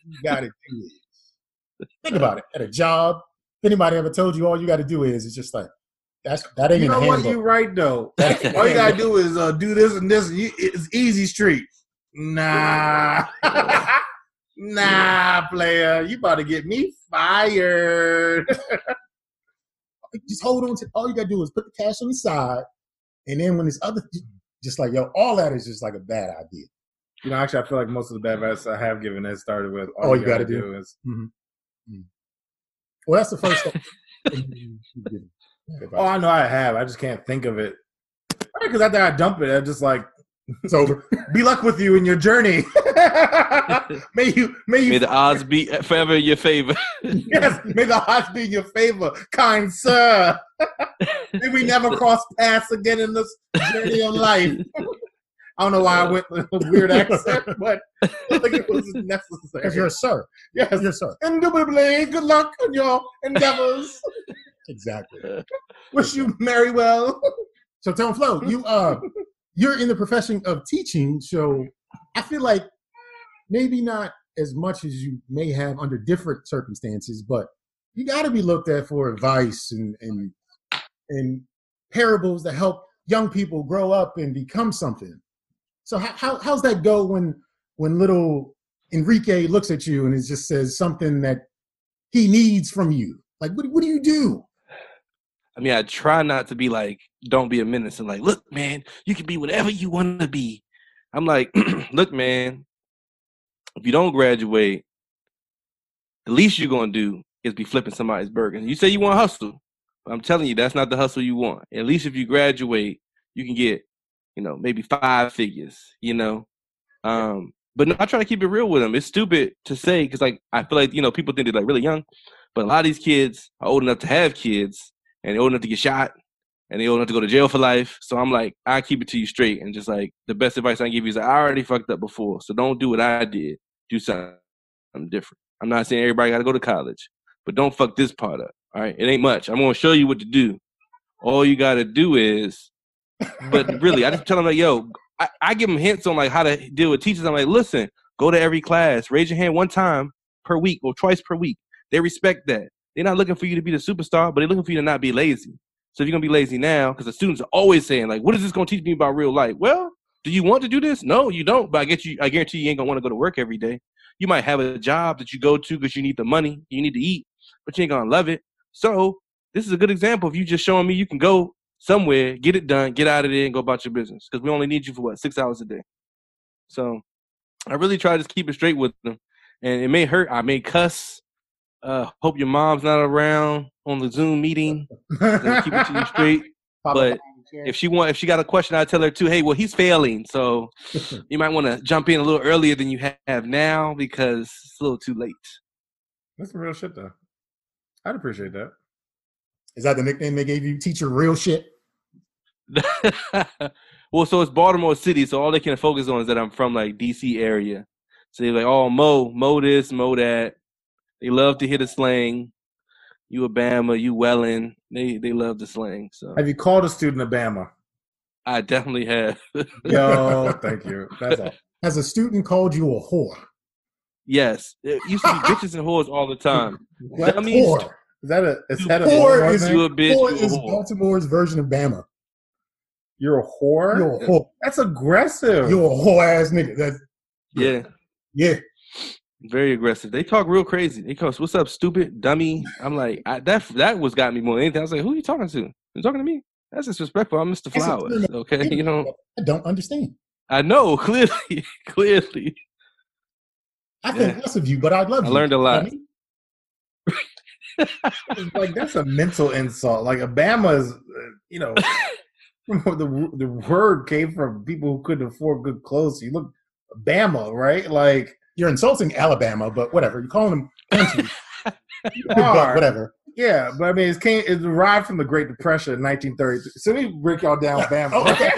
You got to do is think about it. At a job, if anybody ever told you all you got to do is, it's just like that's that ain't You in the know what? You're right though. All you gotta do is uh, do this and this. You, it's easy street. Nah, nah, player. You about to get me fired. just hold on to all you gotta do is put the cash on the side, and then when this other, just like yo, all that is just like a bad idea. You know, actually, I feel like most of the bad advice I have given has started with All you gotta do. is mm-hmm. Mm-hmm. Well, that's the first step. oh, I know I have. I just can't think of it because after I dump it, I'm just like, it's over. be luck with you in your journey. may you, may you May the odds be forever in your favor. Yes, may the odds be in your favor, kind sir. may we never cross paths again in this journey of life. I don't know why I went with a weird accent, but I think it was Because necessary. you're a sir. Yes, You're a sir. indubitably. Good luck on your endeavors. Exactly. Wish you merry well. So Tone Flow, you uh you're in the profession of teaching, so I feel like maybe not as much as you may have under different circumstances, but you gotta be looked at for advice and and and parables that help young people grow up and become something. So how, how how's that go when when little Enrique looks at you and it just says something that he needs from you? Like what what do you do? I mean, I try not to be like, don't be a menace and like, look, man, you can be whatever you want to be. I'm like, look, man, if you don't graduate, the least you're gonna do is be flipping somebody's burger. You say you want to hustle. But I'm telling you, that's not the hustle you want. At least if you graduate, you can get, you know, maybe five figures, you know. Um, but no, I try to keep it real with them. It's stupid to say because like I feel like, you know, people think they're like really young, but a lot of these kids are old enough to have kids and they're old enough to get shot and they're old enough to go to jail for life. So I'm like, I keep it to you straight and just like the best advice I can give you is I already fucked up before. So don't do what I did. Do something different. I'm not saying everybody gotta go to college, but don't fuck this part up. All right. It ain't much. I'm gonna show you what to do. All you gotta do is but really, I just tell them like, yo, I, I give them hints on like how to deal with teachers. I'm like, listen, go to every class, raise your hand one time per week or twice per week. They respect that. They're not looking for you to be the superstar, but they're looking for you to not be lazy. So if you're gonna be lazy now, because the students are always saying like, what is this gonna teach me about real life? Well, do you want to do this? No, you don't. But I get you. I guarantee you ain't gonna want to go to work every day. You might have a job that you go to because you need the money, you need to eat, but you ain't gonna love it. So this is a good example of you just showing me you can go somewhere, get it done, get out of there, and go about your business. Because we only need you for what six hours a day. So I really try to keep it straight with them, and it may hurt. I may cuss. Uh, hope your mom's not around on the Zoom meeting. Keep it to you straight. But up behind the chair. If she want, if she got a question, I tell her too. Hey, well, he's failing, so you might want to jump in a little earlier than you have now because it's a little too late. That's some real shit though. I'd appreciate that. Is that the nickname they gave you? Teacher real shit? well, so it's Baltimore City, so all they can focus on is that I'm from like DC area. So they're like, oh, Mo, Mo this, Mo that. They love to hear the slang. You a Bama, you Welling. They they love the slang. So Have you called a student a Bama? I definitely have. Yo, thank you. That's all. Has a student called you a whore? yes, it used to be bitches and whores all the time. What? That means Whore. Is that a is that a Whore is. You a bitch, whore you a is whore. Baltimore's version of Bama. You're a whore? You're a whore. That's aggressive. You're a whore ass nigga. That's, yeah, yeah. Very aggressive. They talk real crazy. They call us, "What's up, stupid dummy?" I'm like, I, that that was got me more than anything. I was like, "Who are you talking to? You talking to me?" That's disrespectful. I'm Mr. Flowers. Okay, you know. I don't understand. I know clearly, clearly. I think Yeah. less of you, but I love I you. learned a lot. Like that's a mental insult. Like Obama is, uh, you know, the the word came from people who couldn't afford good clothes. You look Bama, right? Like You're insulting Alabama, but whatever. You're calling them country, you but are. whatever. Yeah, but I mean, it came. It derived from the Great Depression in 1933. So let me break y'all down, Bama. Oh, okay,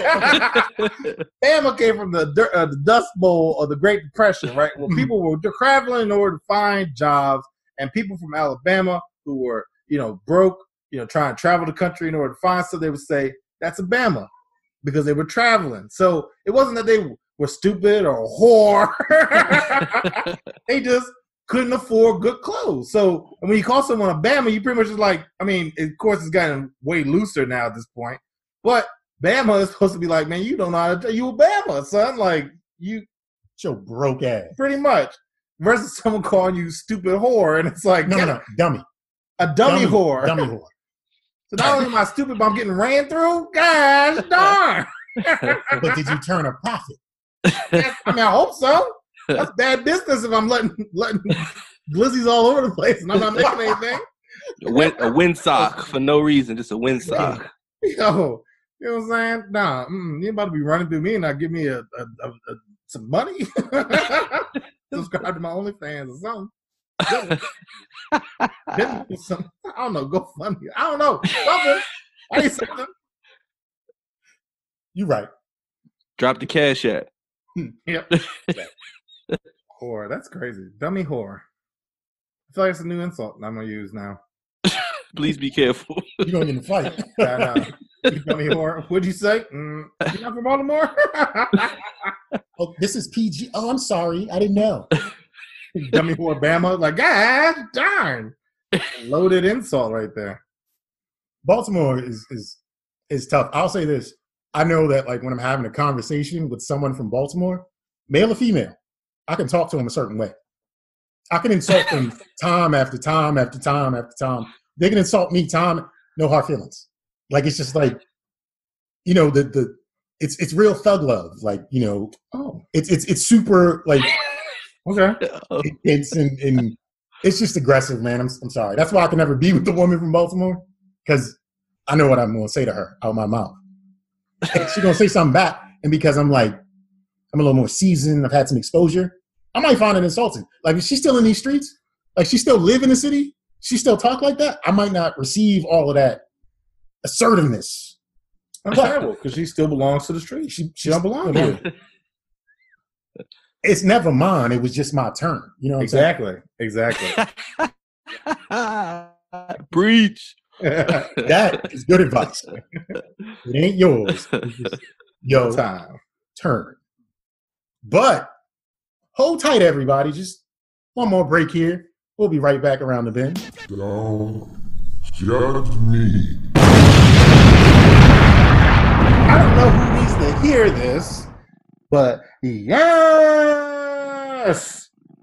Bama came from the uh, the Dust Bowl of the Great Depression, right? Where Mhm. people were traveling in order to find jobs, and people from Alabama who were, you know, broke, you know, trying to travel the country in order to find stuff, they would say that's a Bama because they were traveling. So it wasn't that they were stupid or a whore. they just couldn't afford good clothes. So when you call someone a Bama, you pretty much just like, I mean, of course, it's gotten way looser now at this point, but Bama is supposed to be like, man, you don't know how to, you a Bama, son. Like, you Show broke ass. pretty much. Versus someone calling you stupid whore, and it's like, No, no, no. Dummy. a dummy, whore. Dummy whore. So not only am I stupid, but I'm getting ran through. Gosh darn. But did you turn a profit? I mean, I hope so. That's bad business if I'm letting letting glizzies all over the place and I'm not making anything. a, win, a windsock for no reason, just a windsock. Yo, you know what I'm saying? Nah, mm, you about to be running through me and not give me a, a, a, a some money. Subscribe to my OnlyFans or something. I don't know. Go fund me. I don't know. Something. I need something. You right. Drop the cash at. Yep. whore. That's crazy. Dummy whore. I feel like it's a new insult I'm gonna use now. Please be careful. You're gonna get in a fight. And, uh, dummy whore. What'd you say? Mm, you not from Baltimore? oh, this is PG. Oh, I'm sorry. I didn't know. dummy whore Bama. Like, God darn. Loaded insult right there. Baltimore is is is tough. I'll say this. I know that like when I'm having a conversation with someone from Baltimore, male or female, I can talk to them a certain way. I can insult them time after time after time after time. They can insult me time, no hard feelings. Like it's just like, you know, the the it's it's real thug love. Like, you know, Oh, it's it's it's super like okay. it's and, and it's just aggressive, man. I'm I'm sorry. That's why I can never be with the woman from Baltimore because I know what I'm gonna say to her out my mouth. And she's gonna say something back, and because I'm like I'm a little more seasoned, I've had some exposure. I might find it insulting. Like if she's still in these streets, like she still live in the city, she still talk like that. I might not receive all of that assertiveness. Understandable, because she still belongs to the street. She she don't belong here. It's never mine. It was just my turn. You know what I'm Exactly. Exactly. Breach. Saying? That is good advice. It ain't yours. It's just Yo Yo, time. turn. But hold tight, everybody. Just one more break here. We'll be right back around the bend. Don't judge me. I don't know who needs to hear this, but yes,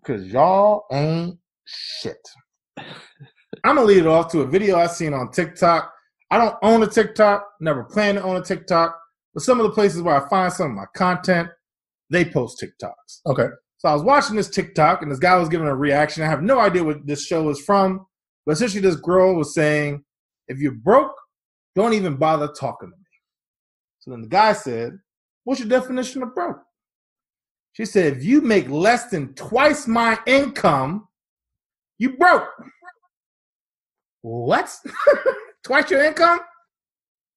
because y'all ain't shit. I'm gonna lead it off to a video I seen on TikTok. I don't own a TikTok, never plan to own a TikTok, but some of the places where I find some of my content, they post TikToks. Okay. So I was watching this TikTok, and this guy was giving a reaction. I have no idea what this show is from, but essentially, this girl was saying, "If you're broke, don't even bother talking to me." So then the guy said, "What's your definition of broke?" She said, "If you make less than twice my income, you broke." What? twice your income?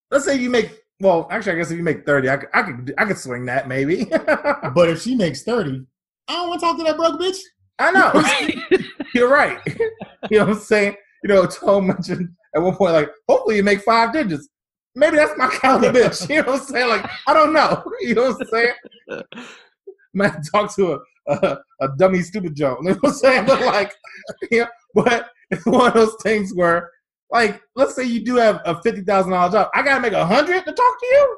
Let's say you make well, actually, I guess if you make thirty, I could, I could, I could swing that maybe. But if she makes 30, I don't want to talk to that broke bitch. I know you're right. you know what I'm saying? You know, Tone mentioned at one point, like, hopefully you make five digits. Maybe that's my kind of bitch. You know what I'm saying? Like, I don't know. You know what I'm saying? Man, talk to a, a a dummy, stupid joke. You know what I'm saying? But like, yeah, but it's one of those things where, like, let's say you do have a fifty thousand dollar job. I gotta make a hundred to talk to you.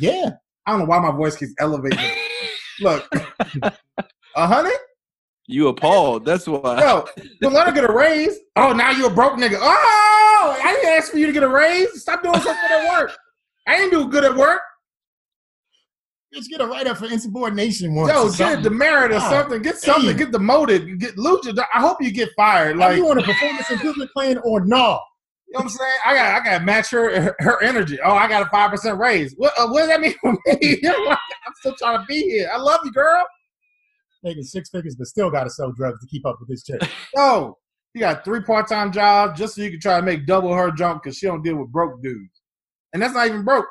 Yeah. I don't know why my voice keeps elevating. Look, a hundred? You appalled. That's why. Yo, well, let her get a raise. Oh, now you a broke nigga. Oh, I didn't ask for you to get a raise. Stop doing something at work. I ain't do good at work. Bitch, get a write up for insubordination once. Yo, get demerit or something. Get something. damn. Get demoted. Get lucha. I hope you get fired. Like, Like, you want a performance improvement plan or no? You know what I'm saying? I got I got to match her her- energy. Oh, I got a five percent raise. What uh, what does that mean for me? I'm still trying to be here. I love you, girl. Making six figures, but still got to sell drugs to keep up with this chick. Yo, you got three part time jobs just so you can try to make double her jump because she don't deal with broke dudes, and that's not even broke.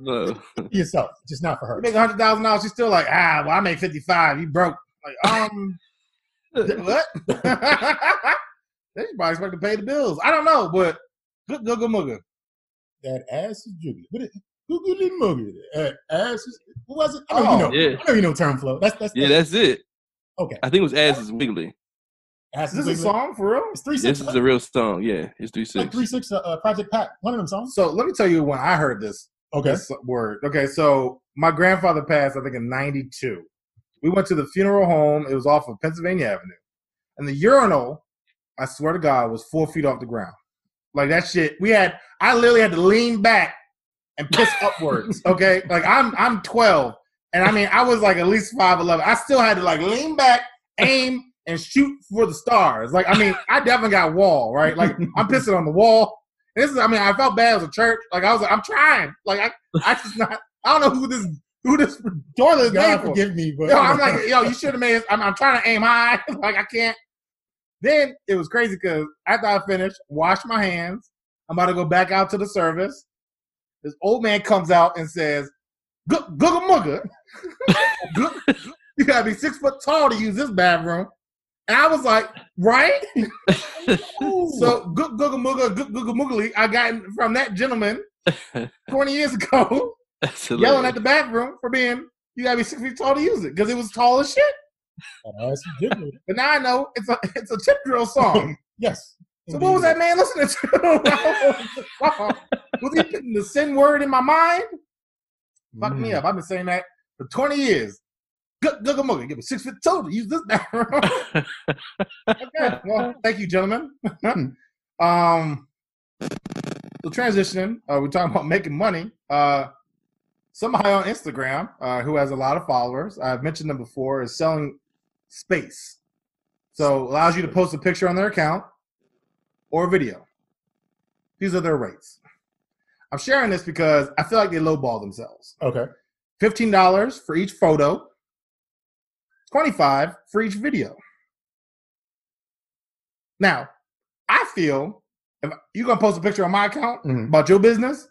No. Yourself, just not for her. You make a hundred thousand dollars, she's still like, ah, well, I make fifty five. You broke. Like, um, th- what? they should probably expect to pay the bills. I don't know, but good, good, good, mugga. That ass is jiggly. What is Googly muggy. That ass is. What was it? I know Oh, you know. Yeah. I know you know term flow. That's that's, Yeah, that's that's it. okay. I think it was Ass is Wiggly. Ass Is is this a wiggly. song for real? It's three six. This is a real song. Yeah, it's three like six. three six. Uh, uh, Project Pat. One of them songs. So let me tell you when I heard this, Okay. this word. Okay, so my grandfather passed, I think, in '92. We went to the funeral home. It was off of Pennsylvania Avenue, and the urinal, I swear to God, was four feet off the ground. Like that shit. We had. I literally had to lean back and piss upwards. Okay, like I'm I'm 12, and I mean I was like at least five eleven. I still had to like lean back, aim, and shoot for the stars. Like I mean I definitely got wall right. Like I'm pissing on the wall. And this is I mean I felt bad as a church. Like I was like I'm trying. Like I I just not. I don't know who this who this toilet is made God for. forgive me, but Yo, I'm like, yo, you should have made. I'm, I'm trying to aim high. like I can't. Then it was crazy because after I finished, washed my hands. I'm about to go back out to the service. This old man comes out and says, "Good, googa mugga, you gotta be six foot tall to use this bathroom." And I was like, "Right." So good, googa mugga, good, googa muggly. I got from that gentleman 20 years ago That's yelling at the bathroom for being you gotta be six feet tall to use it because it was tall as shit. That ass is jiggly. But now I know it's a it's a chip drill song. Yes. so what was that man listening to? was he putting the sin word in my mind? Fuck me Mm. up. I've been saying that for 20 years. Mugger, give me six feet tall to use this bathroom. okay. Well, thank you, gentlemen. um so transitioning, uh, we're talking about making money. Uh somebody on Instagram uh, who has a lot of followers, I've mentioned them before, is selling space. So allows you to post a picture on their account or a video. These are their rates. I'm sharing this because I feel like they lowball themselves. Okay. $15 for each photo, 25 for each video. Now, I feel if you're gonna post a picture on my account Mhm. about your business,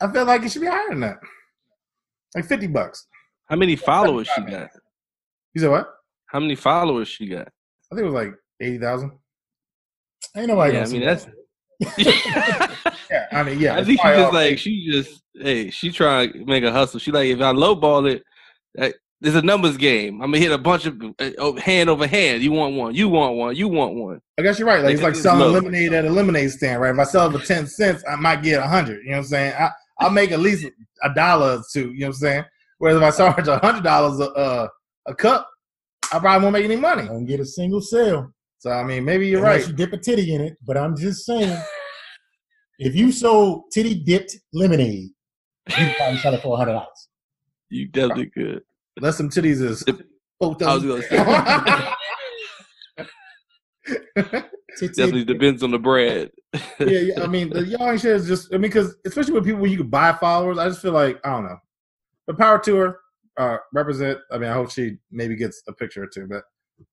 I feel like it should be higher than that. Like 50 bucks. How many followers she got? You said what? How many followers she got? I think it was like 80,000. Ain't nobody Yeah, I mean that's. that. Yeah, I mean, yeah. I think she just all- like she just hey she trying to make a hustle. She like if I lowball it, that, there's a numbers game. I'm gonna hit a bunch of uh, oh, hand over hand. You want one? You want one? You want one? I guess you're right. Like it's like selling low. lemonade at a lemonade stand, right? If I sell it for 10 cents, I might get a 100. You know what I'm saying? I, I'll make at least a dollar or two. You know what I'm saying? Whereas if I charge $100 a, a, a cup, I probably won't make any money. Don't get a single sale. So, I mean, maybe you're unless right. you dip a titty in it. But I'm just saying, if you sold titty dipped lemonade, you probably sell it for hundred dollars. You definitely could. Unless some titties is Both I was gonna them. Tits Definitely depends on the bread. yeah, yeah, I mean, the y'all ain't shit is just. I mean, because especially with people where you can buy followers, I just feel like I don't know. But power to her, uh, represent. I mean, I hope she maybe gets a picture or two, but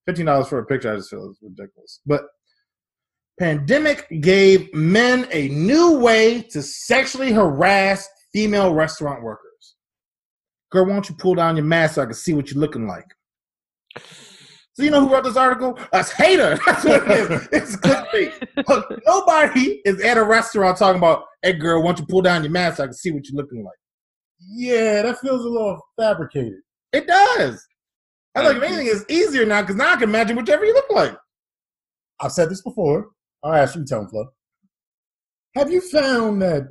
fifteen dollars for a picture, I just feel is ridiculous. But pandemic gave men a new way to sexually harass female restaurant workers. Girl, why don't you pull down your mask so I can see what you're looking like? So you know who wrote this article? Us hater. That's what it is. It's clickbait. Look, nobody is at a restaurant talking about, hey girl, why don't you pull down your mask so I can see what you're looking like? Yeah, that feels a little fabricated. It does. I like if anything is easier now because now I can imagine whichever you look like. I've said this before. I'll ask you, Tone Flow. Have you found that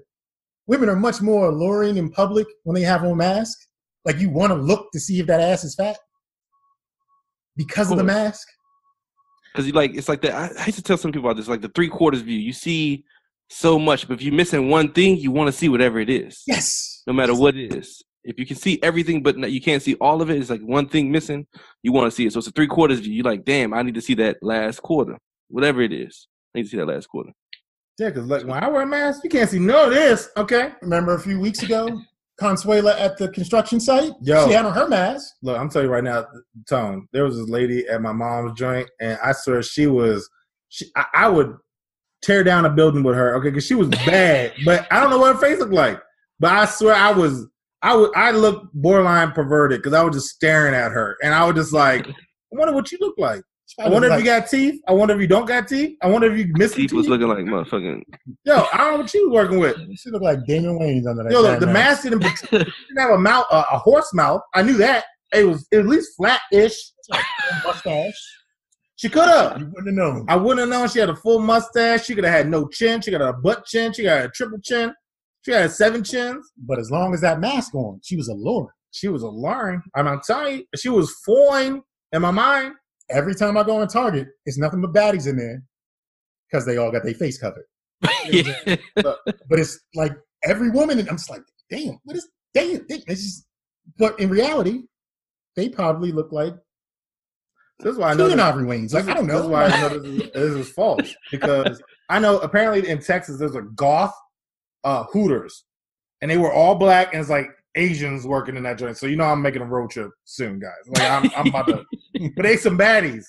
women are much more alluring in public when they have on masks? Like you want to look to see if that ass is fat because of the mask? Because you like it's like that. I, I used to tell some people about this, like the three quarters view. You see so much, but if you're missing one thing, you want to see whatever it is, Yes. no matter what it is. If you can see everything, but you can't see all of it, it's like one thing missing. You want to see it. So it's a three quarters view. You're like, damn, I need to see that last quarter, whatever it is. I need to see that last quarter. Yeah, because like when I wear a mask, you can't see none of this. Okay. Remember a few weeks ago, Consuela at the construction site? Yo. She had on her mask. Look, I'm telling you right now, Tone. There was this lady at my mom's joint, and I swear she was. She, I, I would tear down a building with her, okay, because she was bad. but I don't know what her face looked like. But I swear I was. I would. I looked borderline perverted because I was just staring at her, and I was just like, I wonder what you look like. I wonder if you got teeth. I wonder if you don't got teeth. I wonder if you missing Teeth teeth. was looking like motherfucking. Yo, I don't know what she was working with. She looked like Damon Wayans under that. Yo, the, the mask didn't, didn't have a mouth, uh, a horse mouth. I knew that. It was at least flat-ish. mustache. She could have. You wouldn't have known. I wouldn't have known she had a full mustache. She could have had no chin. She got a butt chin. She got a triple chin. She had seven chins. But as long as that mask on, she was alluring. She was alluring. I'm, I'm telling you, she was foreign in my mind. Every time I go on Target, it's nothing but baddies in there because they all got their face covered. yeah. But it's like every woman, and I'm just like, damn, what is damn? damn, It's just, but in reality, they probably look like This is why I know. Keenen This, Ivory Wayans. Like I don't this know. is why I know this is, this is false because I know apparently in Texas there's a goth uh, Hooters, and they were all black, and it's like Asians working in that joint. So you know I'm making a road trip soon, guys. Like I'm, I'm about to, but they some baddies.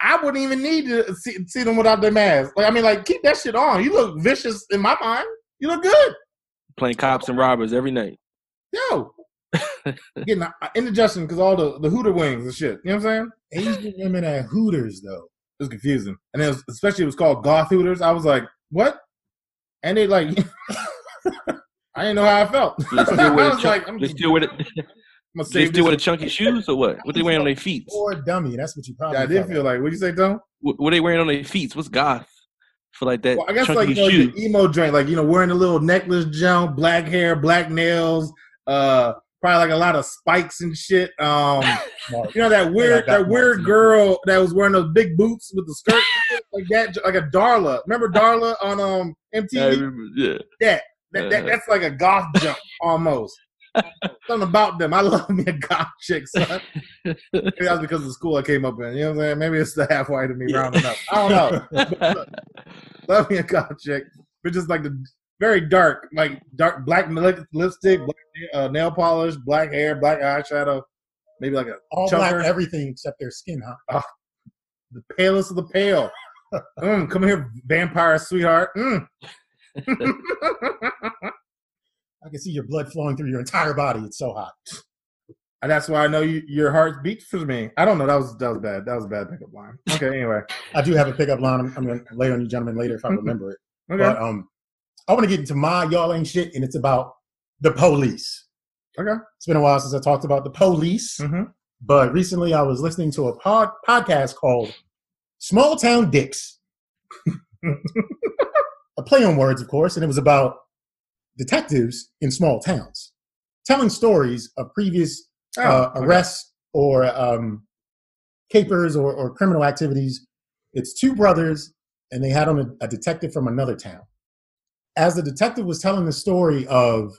I wouldn't even need to see, see them without their mask. Like I mean, like keep that shit on. You look vicious in my mind. You look good, Playing cops and robbers every night. yo. Getting indigestion because all the the Hooter wings and shit. You know what I'm saying? Asian women at Hooters though. It was confusing, and it was, especially it was called Goth Hooters. I was like, what? And they like, I didn't know how I felt. They still I wear, was the like, chunk- I'm still wear, the, gonna they save still wear chunky shoes or what? What they wearing on their feet? Or dummy. That's what you probably. Yeah, I did felt feel like. What you say, Tom? What, what they wearing on their feet? What's goth? For like that Well, I guess chunky like you know, shoe. your emo joint, like you know, wearing a little necklace jump, black hair, black nails, uh, probably like a lot of spikes and shit. Um, you know that weird, that weird girl that was wearing those big boots with the skirt, like that, like a Daria. Remember Daria on um MTV? I remember, yeah. That, that, Uh-huh. that's like a goth jump almost. Something about them. I love me a goth chick, son. Maybe that's because of the school I came up in. You know what I'm saying? Maybe it's the half white of me Yeah. rounding up. I don't know. love me a goth chick, but just like the very dark, like dark black lipstick, black uh, nail polish, black hair, black eyeshadow, maybe like a all chunker. black everything except their skin, huh? the palest of the pale. mm, come here, vampire sweetheart. Mm. I can see your blood flowing through your entire body. It's so hot. And that's why I know you, your heart beats for me. I don't know. That was that was bad. That was a bad pickup line. Okay. Anyway. I do have a pickup line. I'm, I'm going to lay on you gentlemen later if I remember it. Okay. But um, I want to get into my y'all ain't shit, and it's about the police. Okay. It's been a while since I talked about the police, Mhm. but recently I was listening to a pod, podcast called Small Town Dicks. a play on words, of course, and it was about detectives in small towns telling stories of previous Oh, uh, okay. arrests or um, capers or, or criminal activities. It's two brothers, and they had on a, a detective from another town. As the detective was telling the story of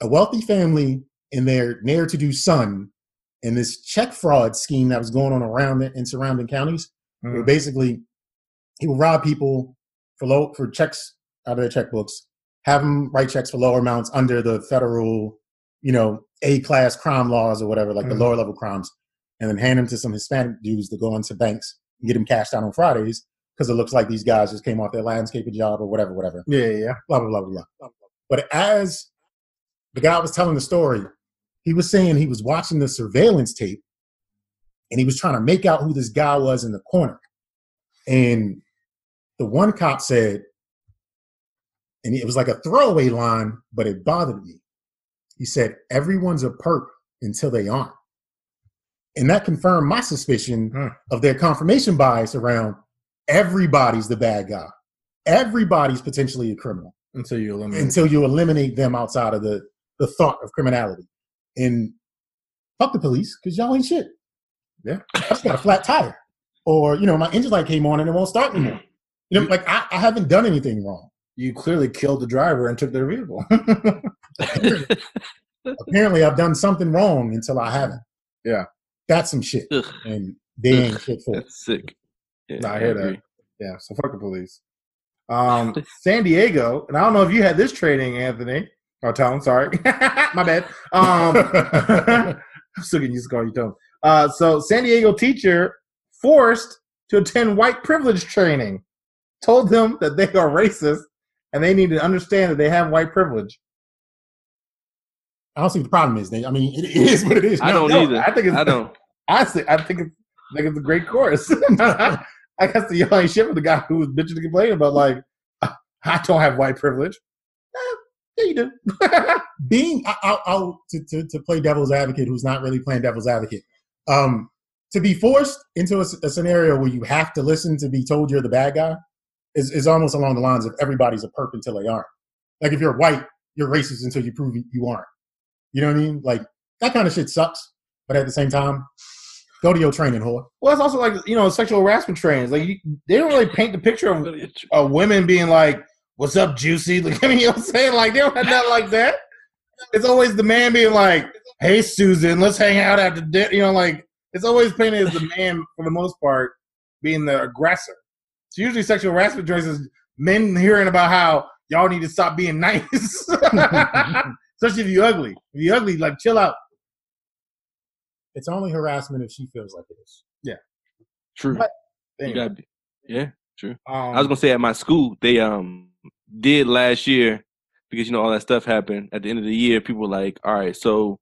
a wealthy family and their ne'er to do son and this check fraud scheme that was going on around in surrounding counties. Where Mm. basically he would rob people for low for checks out of their checkbooks, have them write checks for lower amounts under the federal, you know, A class crime laws or whatever, like Mhm. the lower level crimes, and then hand them to some Hispanic dudes to go into banks and get them cashed out on Fridays because it looks like these guys just came off their landscaping job or whatever, whatever Yeah, yeah, yeah. blah blah blah blah blah. But as the guy was telling the story, he was saying he was watching the surveillance tape and he was trying to make out who this guy was in the corner. And the one cop said, and it was like a throwaway line, but it bothered me. He said, Everyone's a perp until they aren't. And that confirmed my suspicion Hmm. of their confirmation bias around everybody's the bad guy. Everybody's potentially a criminal Until you eliminate. until you eliminate them outside of the, the thought of criminality. And fuck the police, because y'all ain't shit. Yeah. I just got a flat tire. Or, you know, my engine light came on and it won't start anymore. You know, like I, I haven't done anything wrong. You clearly killed the driver and took their vehicle. Apparently I've done something wrong until I haven't. Yeah. That's some shit. Ugh, And they ain't shit for that's sick. Yeah, Nah, I hear that. yeah, so fuck the police. Um, San Diego, and I don't know if you had this training, Anthony or Tone. Sorry, my bad. Um, I'm still getting used to calling you Tone. Uh, so San Diego teacher forced to attend white privilege training, told them that they are racist and they need to understand that they have white privilege. I don't see what the problem is. They, I mean, it, it is what it is. I don't No, either. I think it's I don't. honestly, I think it's I think it's a great course. I guess the y'all shit with the guy who was bitching and complaining about like I don't have white privilege. Eh, yeah, you do. being I- I'll, I'll to, to, to play devil's advocate who's not really playing devil's advocate um to be forced into a scenario where you have to listen to be told you're the bad guy is, is almost along the lines of everybody's a perp until they aren't like if you're white you're racist until you prove you aren't you know what i mean like that kind of shit sucks but at the same time go to your training whore well, it's also like you know sexual harassment trainings. Like you, they don't really paint the picture of Really a tr- uh, women being like, "What's up, juicy?" Like, I mean, you know what I'm saying? Like they don't have nothing like that. It's always the man being like, "Hey, Susan, let's hang out after dinner." You know, like it's always painted as the man for the most part being the aggressor. So usually sexual harassment trainings is men hearing about how y'all need to stop being nice, especially if you ugly. If you ugly, like chill out. it's only harassment if she feels like it is Yeah. True. But- You Anyway, gotta be. Yeah. um, I was gonna say at my school they um did last year because you know all that stuff happened at the end of the year. People were like, all right, so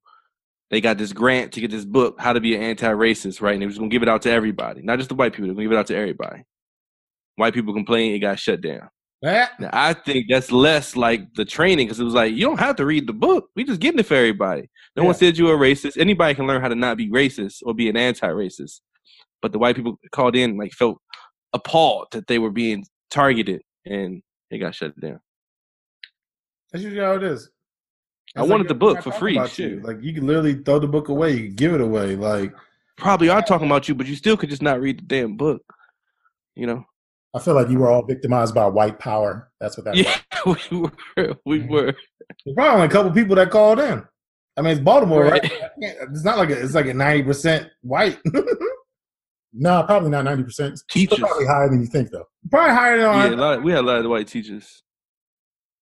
they got this grant to get this book, How to Be an Anti-Racist, right? And they was gonna give it out to everybody, not just the white people. They're gonna give it out to everybody. White people complained, it got shut down. Now, I think that's less like the training because it was like you don't have to read the book. We just getting it for everybody. No one said you were racist. Anybody can learn how to not be racist or be an anti-racist. But the white people called in like felt appalled that they were being targeted and it got shut down. That's usually how it is. I It's wanted like the book for free, you. Like you can literally throw the book away. You can give it away. Like Probably are talking about you, but you still could just not read the damn book. You know? I feel like you were all victimized by white power that's what that Yeah, we were. We were. there's probably only a couple people that called in. I mean, it's Baltimore, right? Right. It's not like a, it's like a ninety percent white. no probably not 90% It's Teachers. probably higher than you think though probably higher than Yeah, a lot, we had a lot of white teachers.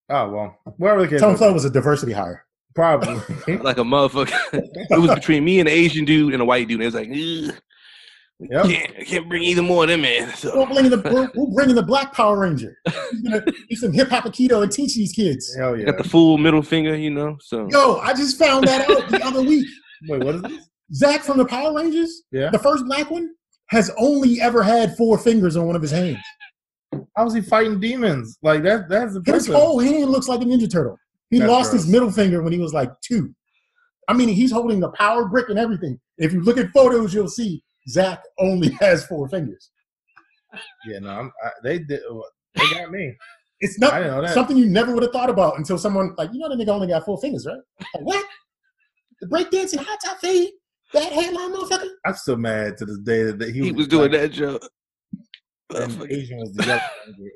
Oh well, whatever the case. tone may flow was a diversity hire Probably. Like a motherfucker. it was between me and an Asian dude and a white dude. It was like, Ugh, Yep. can't, can't bring either more of them in. We're So, bringing the we're, we're bringing the Black Power Ranger. He's gonna do some hip hop aikido and teach these kids. Hell yeah. got the full middle finger, you know. So Yo, I just found that out the other week. Wait, what is this? Zach from the Power Rangers, Yeah. the first black one, has only ever had four fingers on one of his hands. How was he fighting demons? Like that? That's His whole hand looks like a Ninja Turtle. He That's lost his middle finger when he was like two. I mean, he's holding the power brick and everything. If you look at photos, you'll see Zach only has four fingers. Yeah, no, I'm, I, they did. Uh, they got me. It's not I didn't know that. something you never would have thought about until someone like you know the nigga only got four fingers, right? Like, what? The breakdancing hot top fade, that headline motherfucker. I'm still mad to this day that he, he was doing like, that joke. And Asian was the.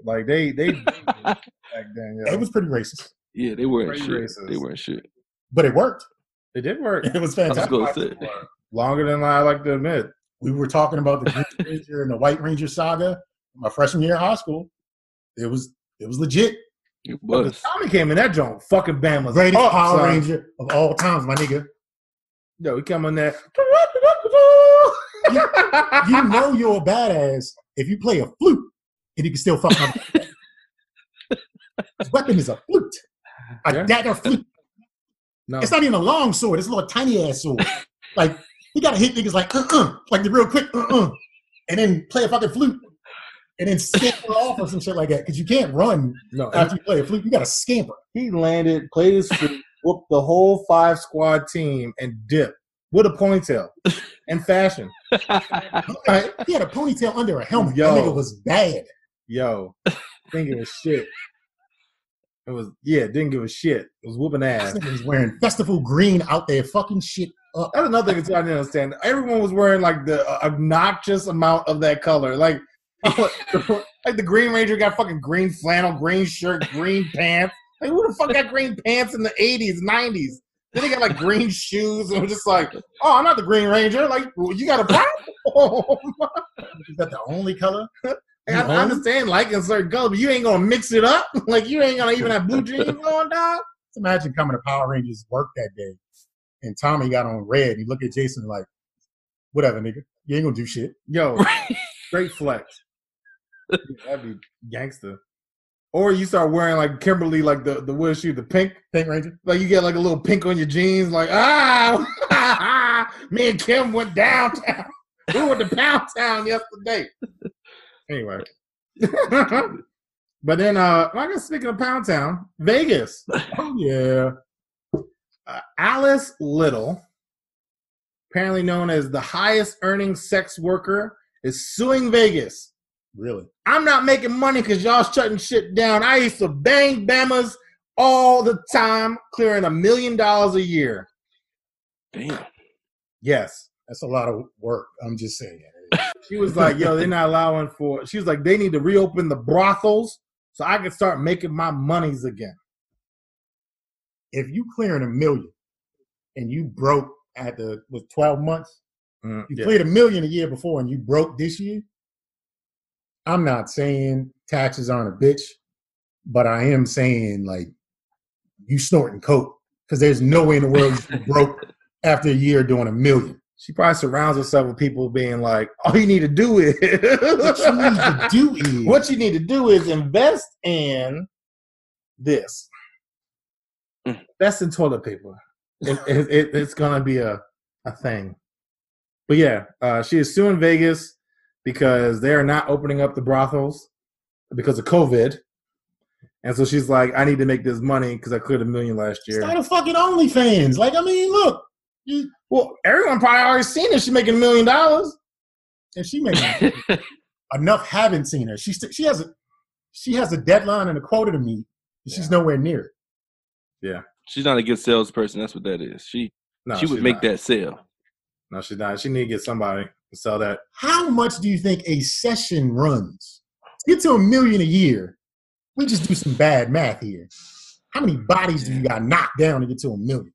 Like they, they back then. yo. It was pretty racist, Yeah, they weren't Pretty shit. racist. They weren't shit. but it worked. It did work. It was I was fantastic. Longer than I like to admit. We were talking about the Green Ranger and the White Ranger saga. My freshman year of high school, it was it was legit. It But was. Tommy came in that joint, fucking Bama, Greatest up, Power son. Ranger of all times, my nigga. Yo, he come in there. You know you're a badass if you play a flute and you can still fuck up. His weapon is a flute, a Yeah. dagger flute. no, It's not even a long sword. It's a little tiny ass sword. Like he got to hit niggas like uh uh like the real quick uh uh, and then play a fucking flute, and then scamper off or some shit like that. Because you can't run no. after you play a flute. You got to scamper. He landed, played his flute, whooped the whole five squad team, and dipped with a ponytail and fashion. Right? He had a ponytail under a helmet. Yo. That nigga was bad. Yo, didn't give a shit. It was yeah, didn't give a shit. It was whooping This ass. nigga was wearing festival green out there, fucking shit up. That's another thing. I didn't understand. Everyone was wearing like the uh, obnoxious amount of that color. Like, like the Green Ranger got fucking green flannel, green shirt, green pants. Like, who the fuck got green pants in the eighties, nineties? Then they got like green shoes, and was just like, oh, I'm not the Green Ranger. Like, you got a problem. Is that the only color? I, I understand liking certain color, but you ain't gonna mix it up. Like, you ain't gonna even have blue jeans on, dog. Just imagine coming to Power Rangers work that day, and Tommy got on red. And he looked at Jason like, "Whatever, nigga, you ain't gonna do shit." Yo, straight flex. That'd be gangster. Or you start wearing like Kimberly, like the the what is she, the pink, Pink Ranger. like you get like a little pink on your jeans, like ah, me and Kim went downtown. We went to Pound Town yesterday. Anyway, but then uh, like I guess speaking of Pound Town, Vegas, Oh yeah, uh, Alice Little, apparently known as the highest earning sex worker, is suing Vegas. really. I'm not making money because y'all shutting shit down. I used to bang Bamas all the time, clearing a million dollars a year. Damn. Yes. That's a lot of work. I'm just saying. She was like, yo, they're not allowing for she was like, they need to reopen the brothels so I can start making my monies again. If you clearing a million and you broke at the with 12 months, Mm, you yeah. cleared a million a year before and you broke this year. I'm not saying taxes aren't a bitch, but I am saying like you snorting coke because there's no way in the world you broke after a year doing a million. She probably surrounds herself with people being like, all you need to do is What you need to do is what you need to do is invest in this. Invest in toilet paper. It, it, it- it's gonna be a, a thing. But yeah, uh, she is suing Vegas because they are not opening up the brothels because of COVID. And so she's like, I need to make this money because I cleared a million last year. start a fucking OnlyFans. Like I mean, look, you, Well, everyone probably already seen it. She's making a million dollars. and she making enough haven't seen her. She st- she has a she has a deadline and a quota to meet. and She's nowhere near it. She's not a good salesperson. That's what that is. She No, she would make not. that sale. No, she's not. She need to get somebody to sell that. How much do you think a session runs? To get to a million a year, we just do some bad math here. How many bodies do you got knocked down to get to a million?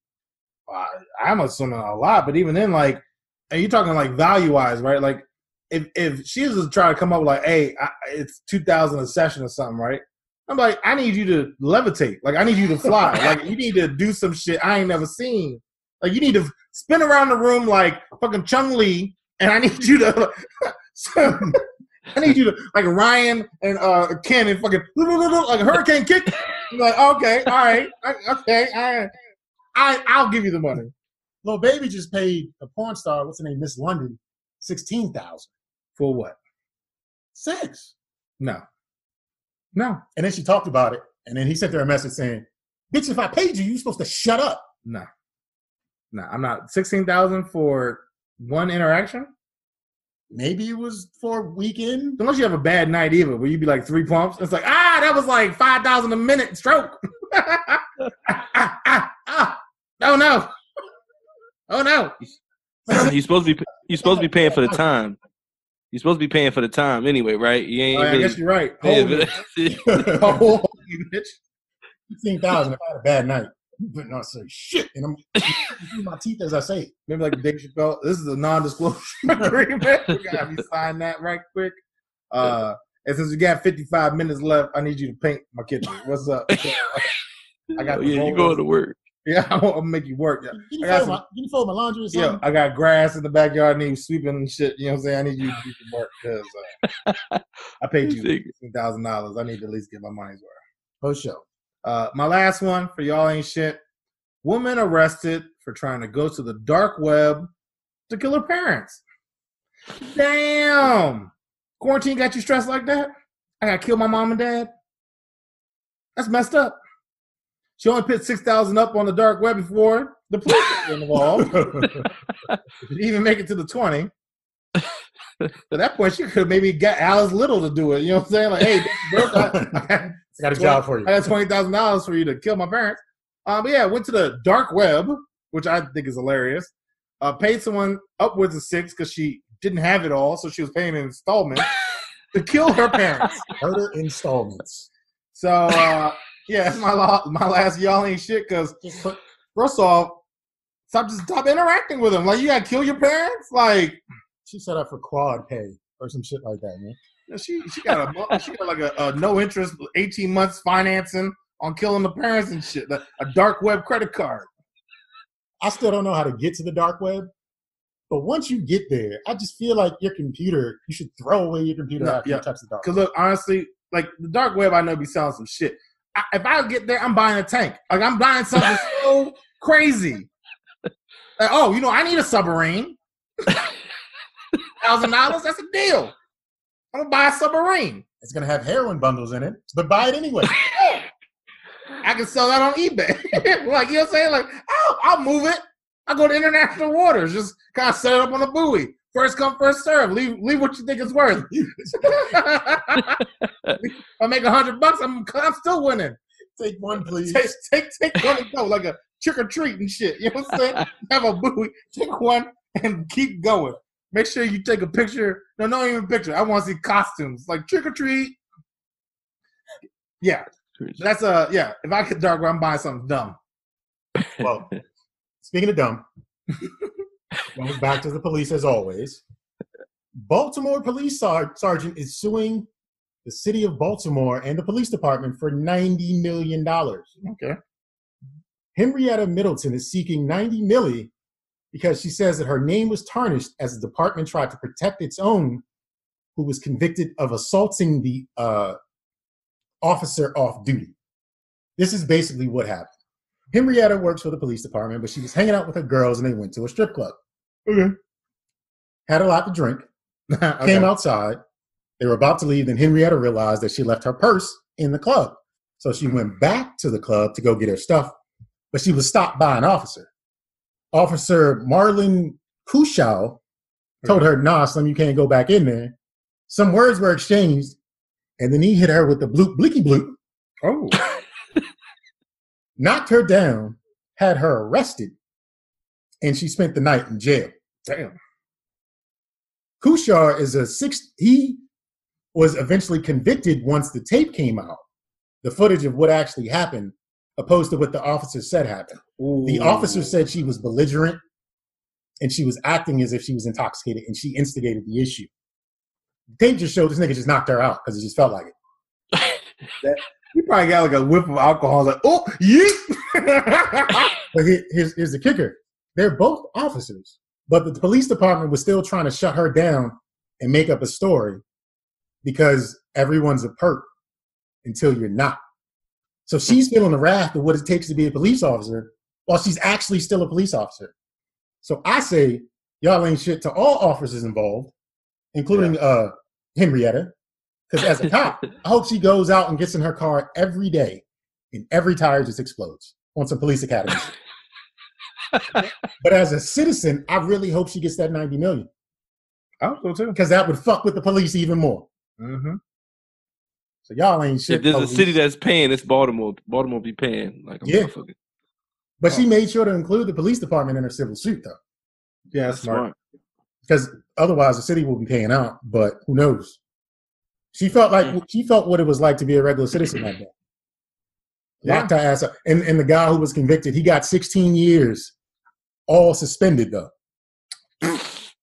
I, I'm assuming a lot, but even then, like, and you're talking like value wise, right? Like, if if she was to to come up with like, hey, I, it's two thousand a session or something, right? I'm like, I need you to levitate. Like, I need you to fly. like, you need to do some shit I ain't never seen. Like, you need to spin around the room like fucking Chun-Li, and I need you to. I need you to like Ryu and uh Ken and fucking like a hurricane kick. I'm like, okay, all right, okay, right. I I'll give you the money. Little baby just paid a porn star, what's her name, Miss London, sixteen thousand. For what? Sex. No. No. And then she talked about it, and then he sent her a message saying, "Bitch, if I paid you, you supposed to shut up." No. No. I'm not sixteen thousand for one interaction. Maybe it was for a weekend. Unless you have a bad night either, where you be like three pumps. It's like, ah, that was like five thousand a minute stroke. ah, ah, ah, ah. Oh no. Oh no. You're supposed to be you're supposed to be paying for the time. You're supposed to be paying for the time anyway, right? You ain't Oh, I guess you're right. paying Hold for it. that. Hold it, bitch. Sixteen thousand if I had a bad night. You better not say shit. And I'm my teeth as I say. Maybe like Dave Chappelle. This is a non-disclosure agreement. We gotta be sign that right quick. Uh, and since we got 55 minutes left, I need you to paint my kitchen. What's up? I got the yeah, you going to work. Yeah, I'm gonna make you work. Yeah, Can you, I got fold my, can you fold my laundry or yeah. I got grass in the backyard. I need sweeping and shit. You know what I'm saying? I need you to do some work because uh, I paid you Nigga. thousand dollars. I need to at least get my money's worth. For sure. Uh, my last one for y'all ain't shit. Woman arrested for trying to go to the dark web to kill her parents. Damn. Quarantine got you stressed like that? I gotta kill my mom and dad? That's messed up. She only put 6,000 up on the dark web before the police got involved. Didn't even make it to the 20. At that point, she could have maybe got Alice Little to do it. You know what I'm saying? Like, hey, I, I got I got a job for you. I got twenty thousand dollars for you to kill my parents. Uh, but yeah, went to the dark web, which I think is hilarious. Uh, paid someone upwards of six because she didn't have it all, so she was paying in installments to kill her parents. Murder installments. So uh, yeah, that's my la- my last y'all ain't shit. Because first off, stop just stop interacting with them. Like you gotta kill your parents. Like she set up for QuadPay or some shit like that, man. she she got a she got like a, a no interest eighteen months financing on killing the parents and shit. A, a dark web credit card. I still don't know how to get to the dark web. But once you get there, I just feel like your computer, you should throw away your computer No, after yeah. you touch the dark Because look, honestly, like the dark web, I know be selling some shit. I, if I get there, I'm buying a tank. Like I'm buying something so crazy. Like, oh, you know, I need a submarine. Thousand dollars, that's a deal. I'm gonna buy a submarine. It's going to have heroin bundles in it, but buy it anyway. I can sell that on eBay. like you know what I'm saying? Like, oh, I'll move it. I go to international waters, just kind of set it up on a buoy. First come, first serve. Leave, leave what you think it's worth. I make a hundred bucks. I'm, I'm still winning. Take one, please. Take, take, take one and go, like a trick or treat and shit. You know what I'm saying? Have a buoy, take one and keep going. Make sure you take a picture. No, not even a picture. I want to see costumes, like trick or treat. Yeah, that's a yeah. If I get dark, I'm buying something dumb. Well, speaking of dumb, going back to the police as always. Baltimore police sar- sergeant is suing the city of Baltimore and the police department for $90 million. Okay. Henrietta Middleton is seeking 90 milli because she says that her name was tarnished as the department tried to protect its own who was convicted of assaulting the uh, officer off duty. This is basically what happened. Henrietta works for the police department, but she was hanging out with her girls and they went to a strip club. Okay. Had a lot to drink, okay. came outside. They were about to leave, then Henrietta realized that she left her purse in the club. So she went back to the club to go get her stuff, but she was stopped by an officer. Officer Marlon Koushall told her, nah, Slim, you can't go back in there. Some words were exchanged, and then he hit her with the bloop blicky bloop, Oh, knocked her down, had her arrested, and she spent the night in jail. damn. Koushall is a six. He was eventually convicted once the tape came out, the footage of what actually happened, opposed to what the officer said happened. The Ooh. officer said she was belligerent and she was acting as if she was intoxicated and she instigated the issue. The tape just showed this nigga just knocked her out because it just felt like it. You probably got like a whiff of alcohol. Like, oh, yeet. But here- here's, here's the kicker they're both officers, but the police department was still trying to shut her down and make up a story because everyone's a perp until you're not. So she's feeling the wrath of what it takes to be a police officer while she's actually still a police officer. So I say, y'all ain't shit to all officers involved, including uh, Henrietta. Because as a cop, I hope she goes out and gets in her car every day and every tire just explodes on some police academy. but as a citizen, I really hope she gets that 90 million I hope so too. because that would fuck with the police even more. Mm-hmm. So y'all ain't shit. If there's a city that's paying, it's Baltimore. Baltimore be paying like a Yeah. motherfucker. but she made sure to include the police department in her civil suit though, Yeah, That's that's smart. smart. because otherwise the city will be paying out. But who knows? She felt like she felt what it was like to be a regular citizen that day. Locked her ass up. And and the guy who was convicted, he got 16 years, all suspended though.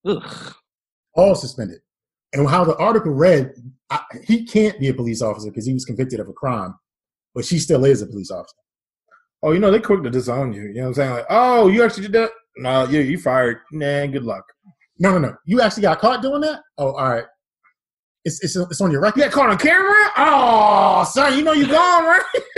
Ugh. All suspended. And how the article read, I, he can't be a police officer because he was convicted of a crime, but she still is a police officer. Oh, you know they quick to disown you. You know what I'm saying? Like, oh, you actually did that? No, you you fired. Nah, good luck. No, no, no. You actually got caught doing that? Oh, all right. It's it's it's on your record. You got caught on camera? Oh, son, you know you're gone, right?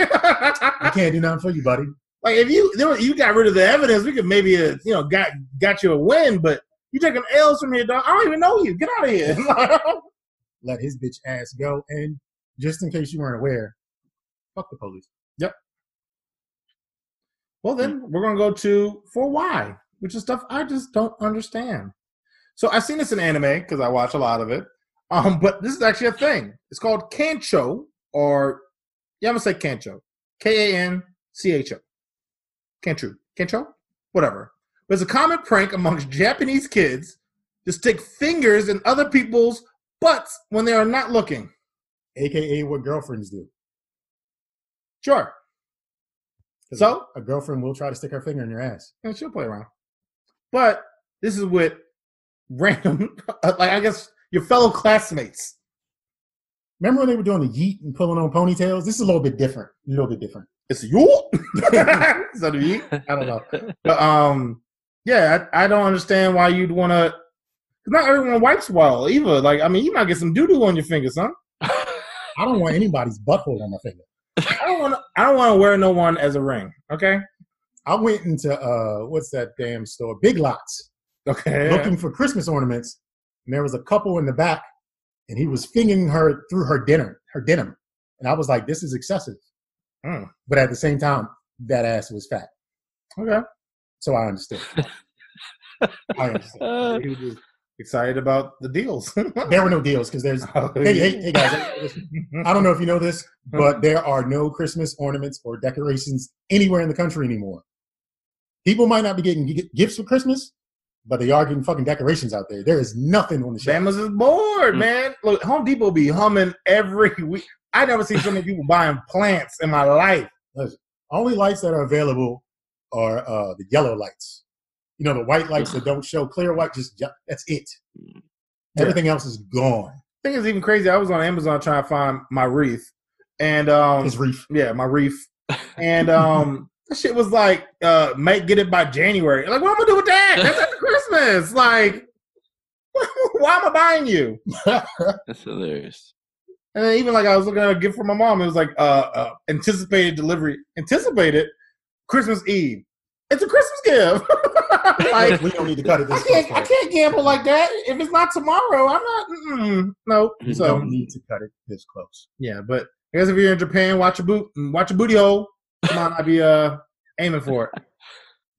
I can't do nothing for you, buddy. like if you you got rid of the evidence, we could maybe uh, you know got got you a win, but you taking L's from here, dog. I don't even know you. Get out of here. Let his bitch ass go. And just in case you weren't aware, fuck the police. Yep. Well, then we're gonna go to for why, which is stuff I just don't understand. So I've seen this in anime because I watch a lot of it. Um, but this is actually a thing. It's called Kancho, or yeah, I'm gonna say Kancho, K A N C H O. Kancho. Cancho, Whatever. But it's a common prank amongst Japanese kids to stick fingers in other people's butts when they are not looking. AKA what girlfriends do. Sure. So a girlfriend will try to stick her finger in your ass. and she'll play around. But this is with random, like I guess your fellow classmates. Remember when they were doing the yeet and pulling on ponytails? This is a little bit different. A little bit different. It's you. so do you? I don't know. But um, yeah, I, I don't understand why you'd want to. Not everyone wipes well either. Like, I mean, you might get some doo doo on your fingers, huh? I don't want anybody's butthole on my finger. I don't want. to. I don't want to wear no one as a ring. Okay. I went into uh what's that damn store? Big Lots, Okay. looking for Christmas ornaments, and there was a couple in the back, and he was fingering her through her dinner, her denim, and I was like, this is excessive. Mm. But at the same time, that ass was fat, Okay. so I understood. I understood. Uh, He was excited about the deals. There were no deals because there's. Hey, hey, hey, guys! I don't know if you know this, but there are no Christmas ornaments or decorations anywhere in the country anymore. People might not be getting gifts for Christmas, but they are getting fucking decorations out there. There is nothing on the shelf. Bama's is bored, Mm. man. Look, Home Depot be humming every week. I never seen so many people buying plants in my life. Only lights that are available are uh, the yellow lights. You know, the white lights that don't show clear white. Just ju- that's it. Everything else is gone. thing is even crazy. I was on Amazon trying to find my wreath, and um, It's reef. yeah, my wreath, and um, that shit was like, uh, make get it by January. Like, what am I gonna do with that? That's after Like, why am I buying you? That's hilarious. And then even like I was looking at a gift for my mom. It was like uh, uh anticipated delivery, anticipated Christmas Eve. It's a Christmas gift. like we don't need to cut it I can't, close. I can't gamble like that. If it's not tomorrow, I'm not. Mm-mm, no. We So don't need to cut it this close. yeah, but I guess if you're in Japan, watch your boot, watch your booty hole. Come on, I'd be uh aiming for it.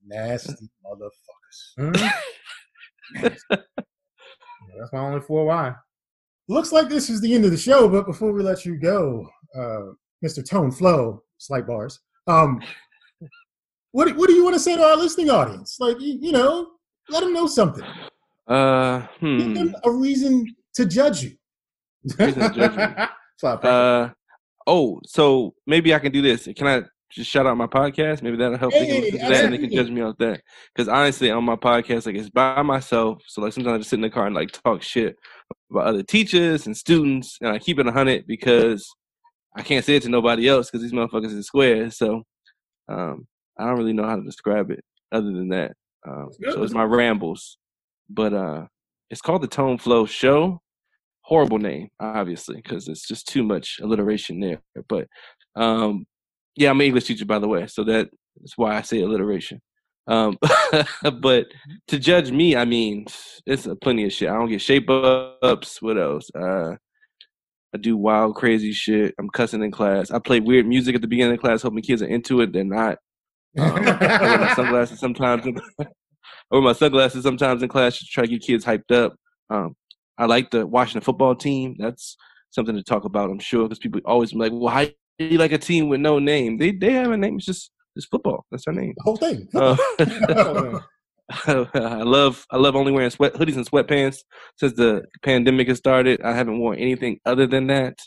Nasty motherfuckers. Mhm. Yeah, That's my only four Y. Looks like this is the end of the show, but before we let you go, uh, Mr. Tone Flow, slight bars. Um, what what do you want to say to our listening audience? Like you, you know, let them know something. Uh, Give hmm. them a reason to judge you. That's why I Uh, oh, so maybe I can do this. Can I just shout out my podcast? Maybe that'll help. they can Hey, listen that and they can judge me off that. Because honestly, on my podcast, like it's by myself. So like sometimes I just sit in the car and like talk shit about other teachers and students, and I keep it a hundred because I can't say it to nobody else because these motherfuckers is square. So um, I don't really know how to describe it other than that. Um, so it's my rambles, but uh, it's called the Tone Flow Show horrible name, obviously, because it's just too much alliteration there. But um, yeah, I'm an English teacher, by the way, so that is why I say alliteration. Um, but to judge me, I mean, it's plenty of shit. I don't get shape ups. What else? Uh, I do wild, crazy shit. I'm cussing in class. I play weird music at the beginning of class, hoping kids are into it. They're not. Um, I wear my sunglasses sometimes. I wear my sunglasses sometimes in class to try to get kids hyped up. Um, I like the Washington football team. That's something to talk about, I'm sure, because people always be like, "Well, how you like a team with no name?" They they have a name. It's just it's football. That's their name. The whole thing. Uh, I love I love only wearing sweat hoodies and sweatpants since the pandemic has started. I haven't worn anything other than that.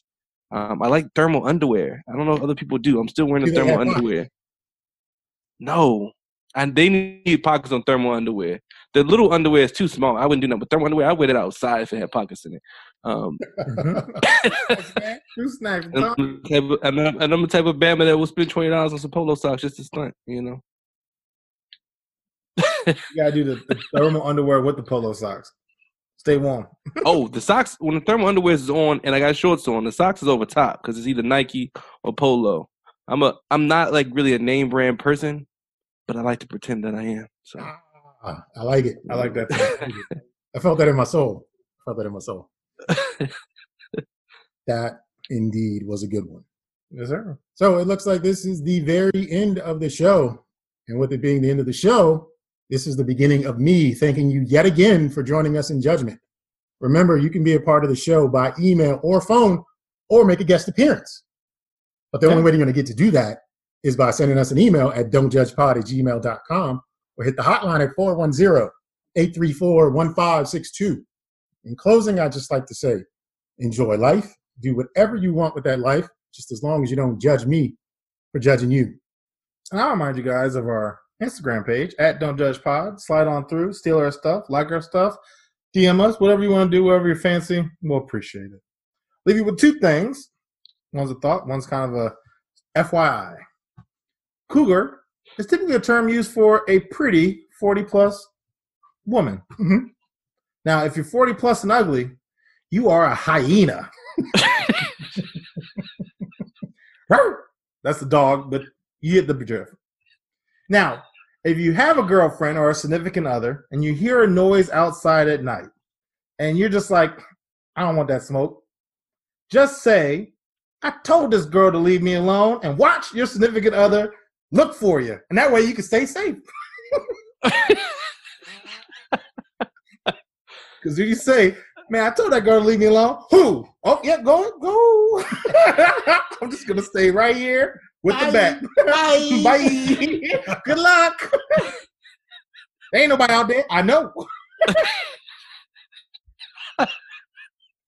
Um, I like thermal underwear. I don't know if other people do. I'm still wearing the thermal underwear. No, and they need pockets on thermal underwear. The little underwear is too small. I wouldn't do that. But thermal underwear, I wear it outside if it had pockets in it. Um, Two snacks. and Tom. I'm, the type of, and I'm and I'm the type of bama that will spend twenty dollars on some polo socks just to stunt. You know. You gotta do the, the thermal underwear with the polo socks. Stay warm. oh, the socks when the thermal underwear is on and I got shorts on, the socks is over top because it's either Nike or Polo. I'm a I'm not like really a name brand person, but I like to pretend that I am. So Ah, I like it. I like that. I felt that in my soul. I felt that in my soul. That indeed was a good one. Yes, sir. So it looks like this is the very end of the show. And with it being the end of the show, this is the beginning of me thanking you yet again for joining us in judgment. Remember, you can be a part of the show by email or phone or make a guest appearance. But the only Yeah. way you're going to get to do that is by sending us an email at don'tjudgepod at gmail.com or hit the hotline at 410 834 1562. In closing, I'd just like to say enjoy life, do whatever you want with that life, just as long as you don't judge me for judging you. And I'll remind you guys of our Instagram page at Don't Judge Pod. Slide on through, steal our stuff, like our stuff, DM us, whatever you want to do, whatever you're fancy. We'll appreciate it. Leave you with two things. One's a thought, one's kind of a FYI. Cougar is typically a term used for a pretty 40 plus woman. Mhm. Now, if you're 40 plus and ugly, you are a hyena. That's the dog, but you get the drift. Now, if you have a girlfriend or a significant other and you hear a noise outside at night and you're just like, I don't want that smoke, just say, I told this girl to leave me alone and watch your significant other look for you. And that way you can stay safe. Because if you say, man, I told that girl to leave me alone, who? Oh, yeah, go, go. I'm just going to stay right here with the bat. Bye. Bye. Good luck. there ain't nobody out there. I know.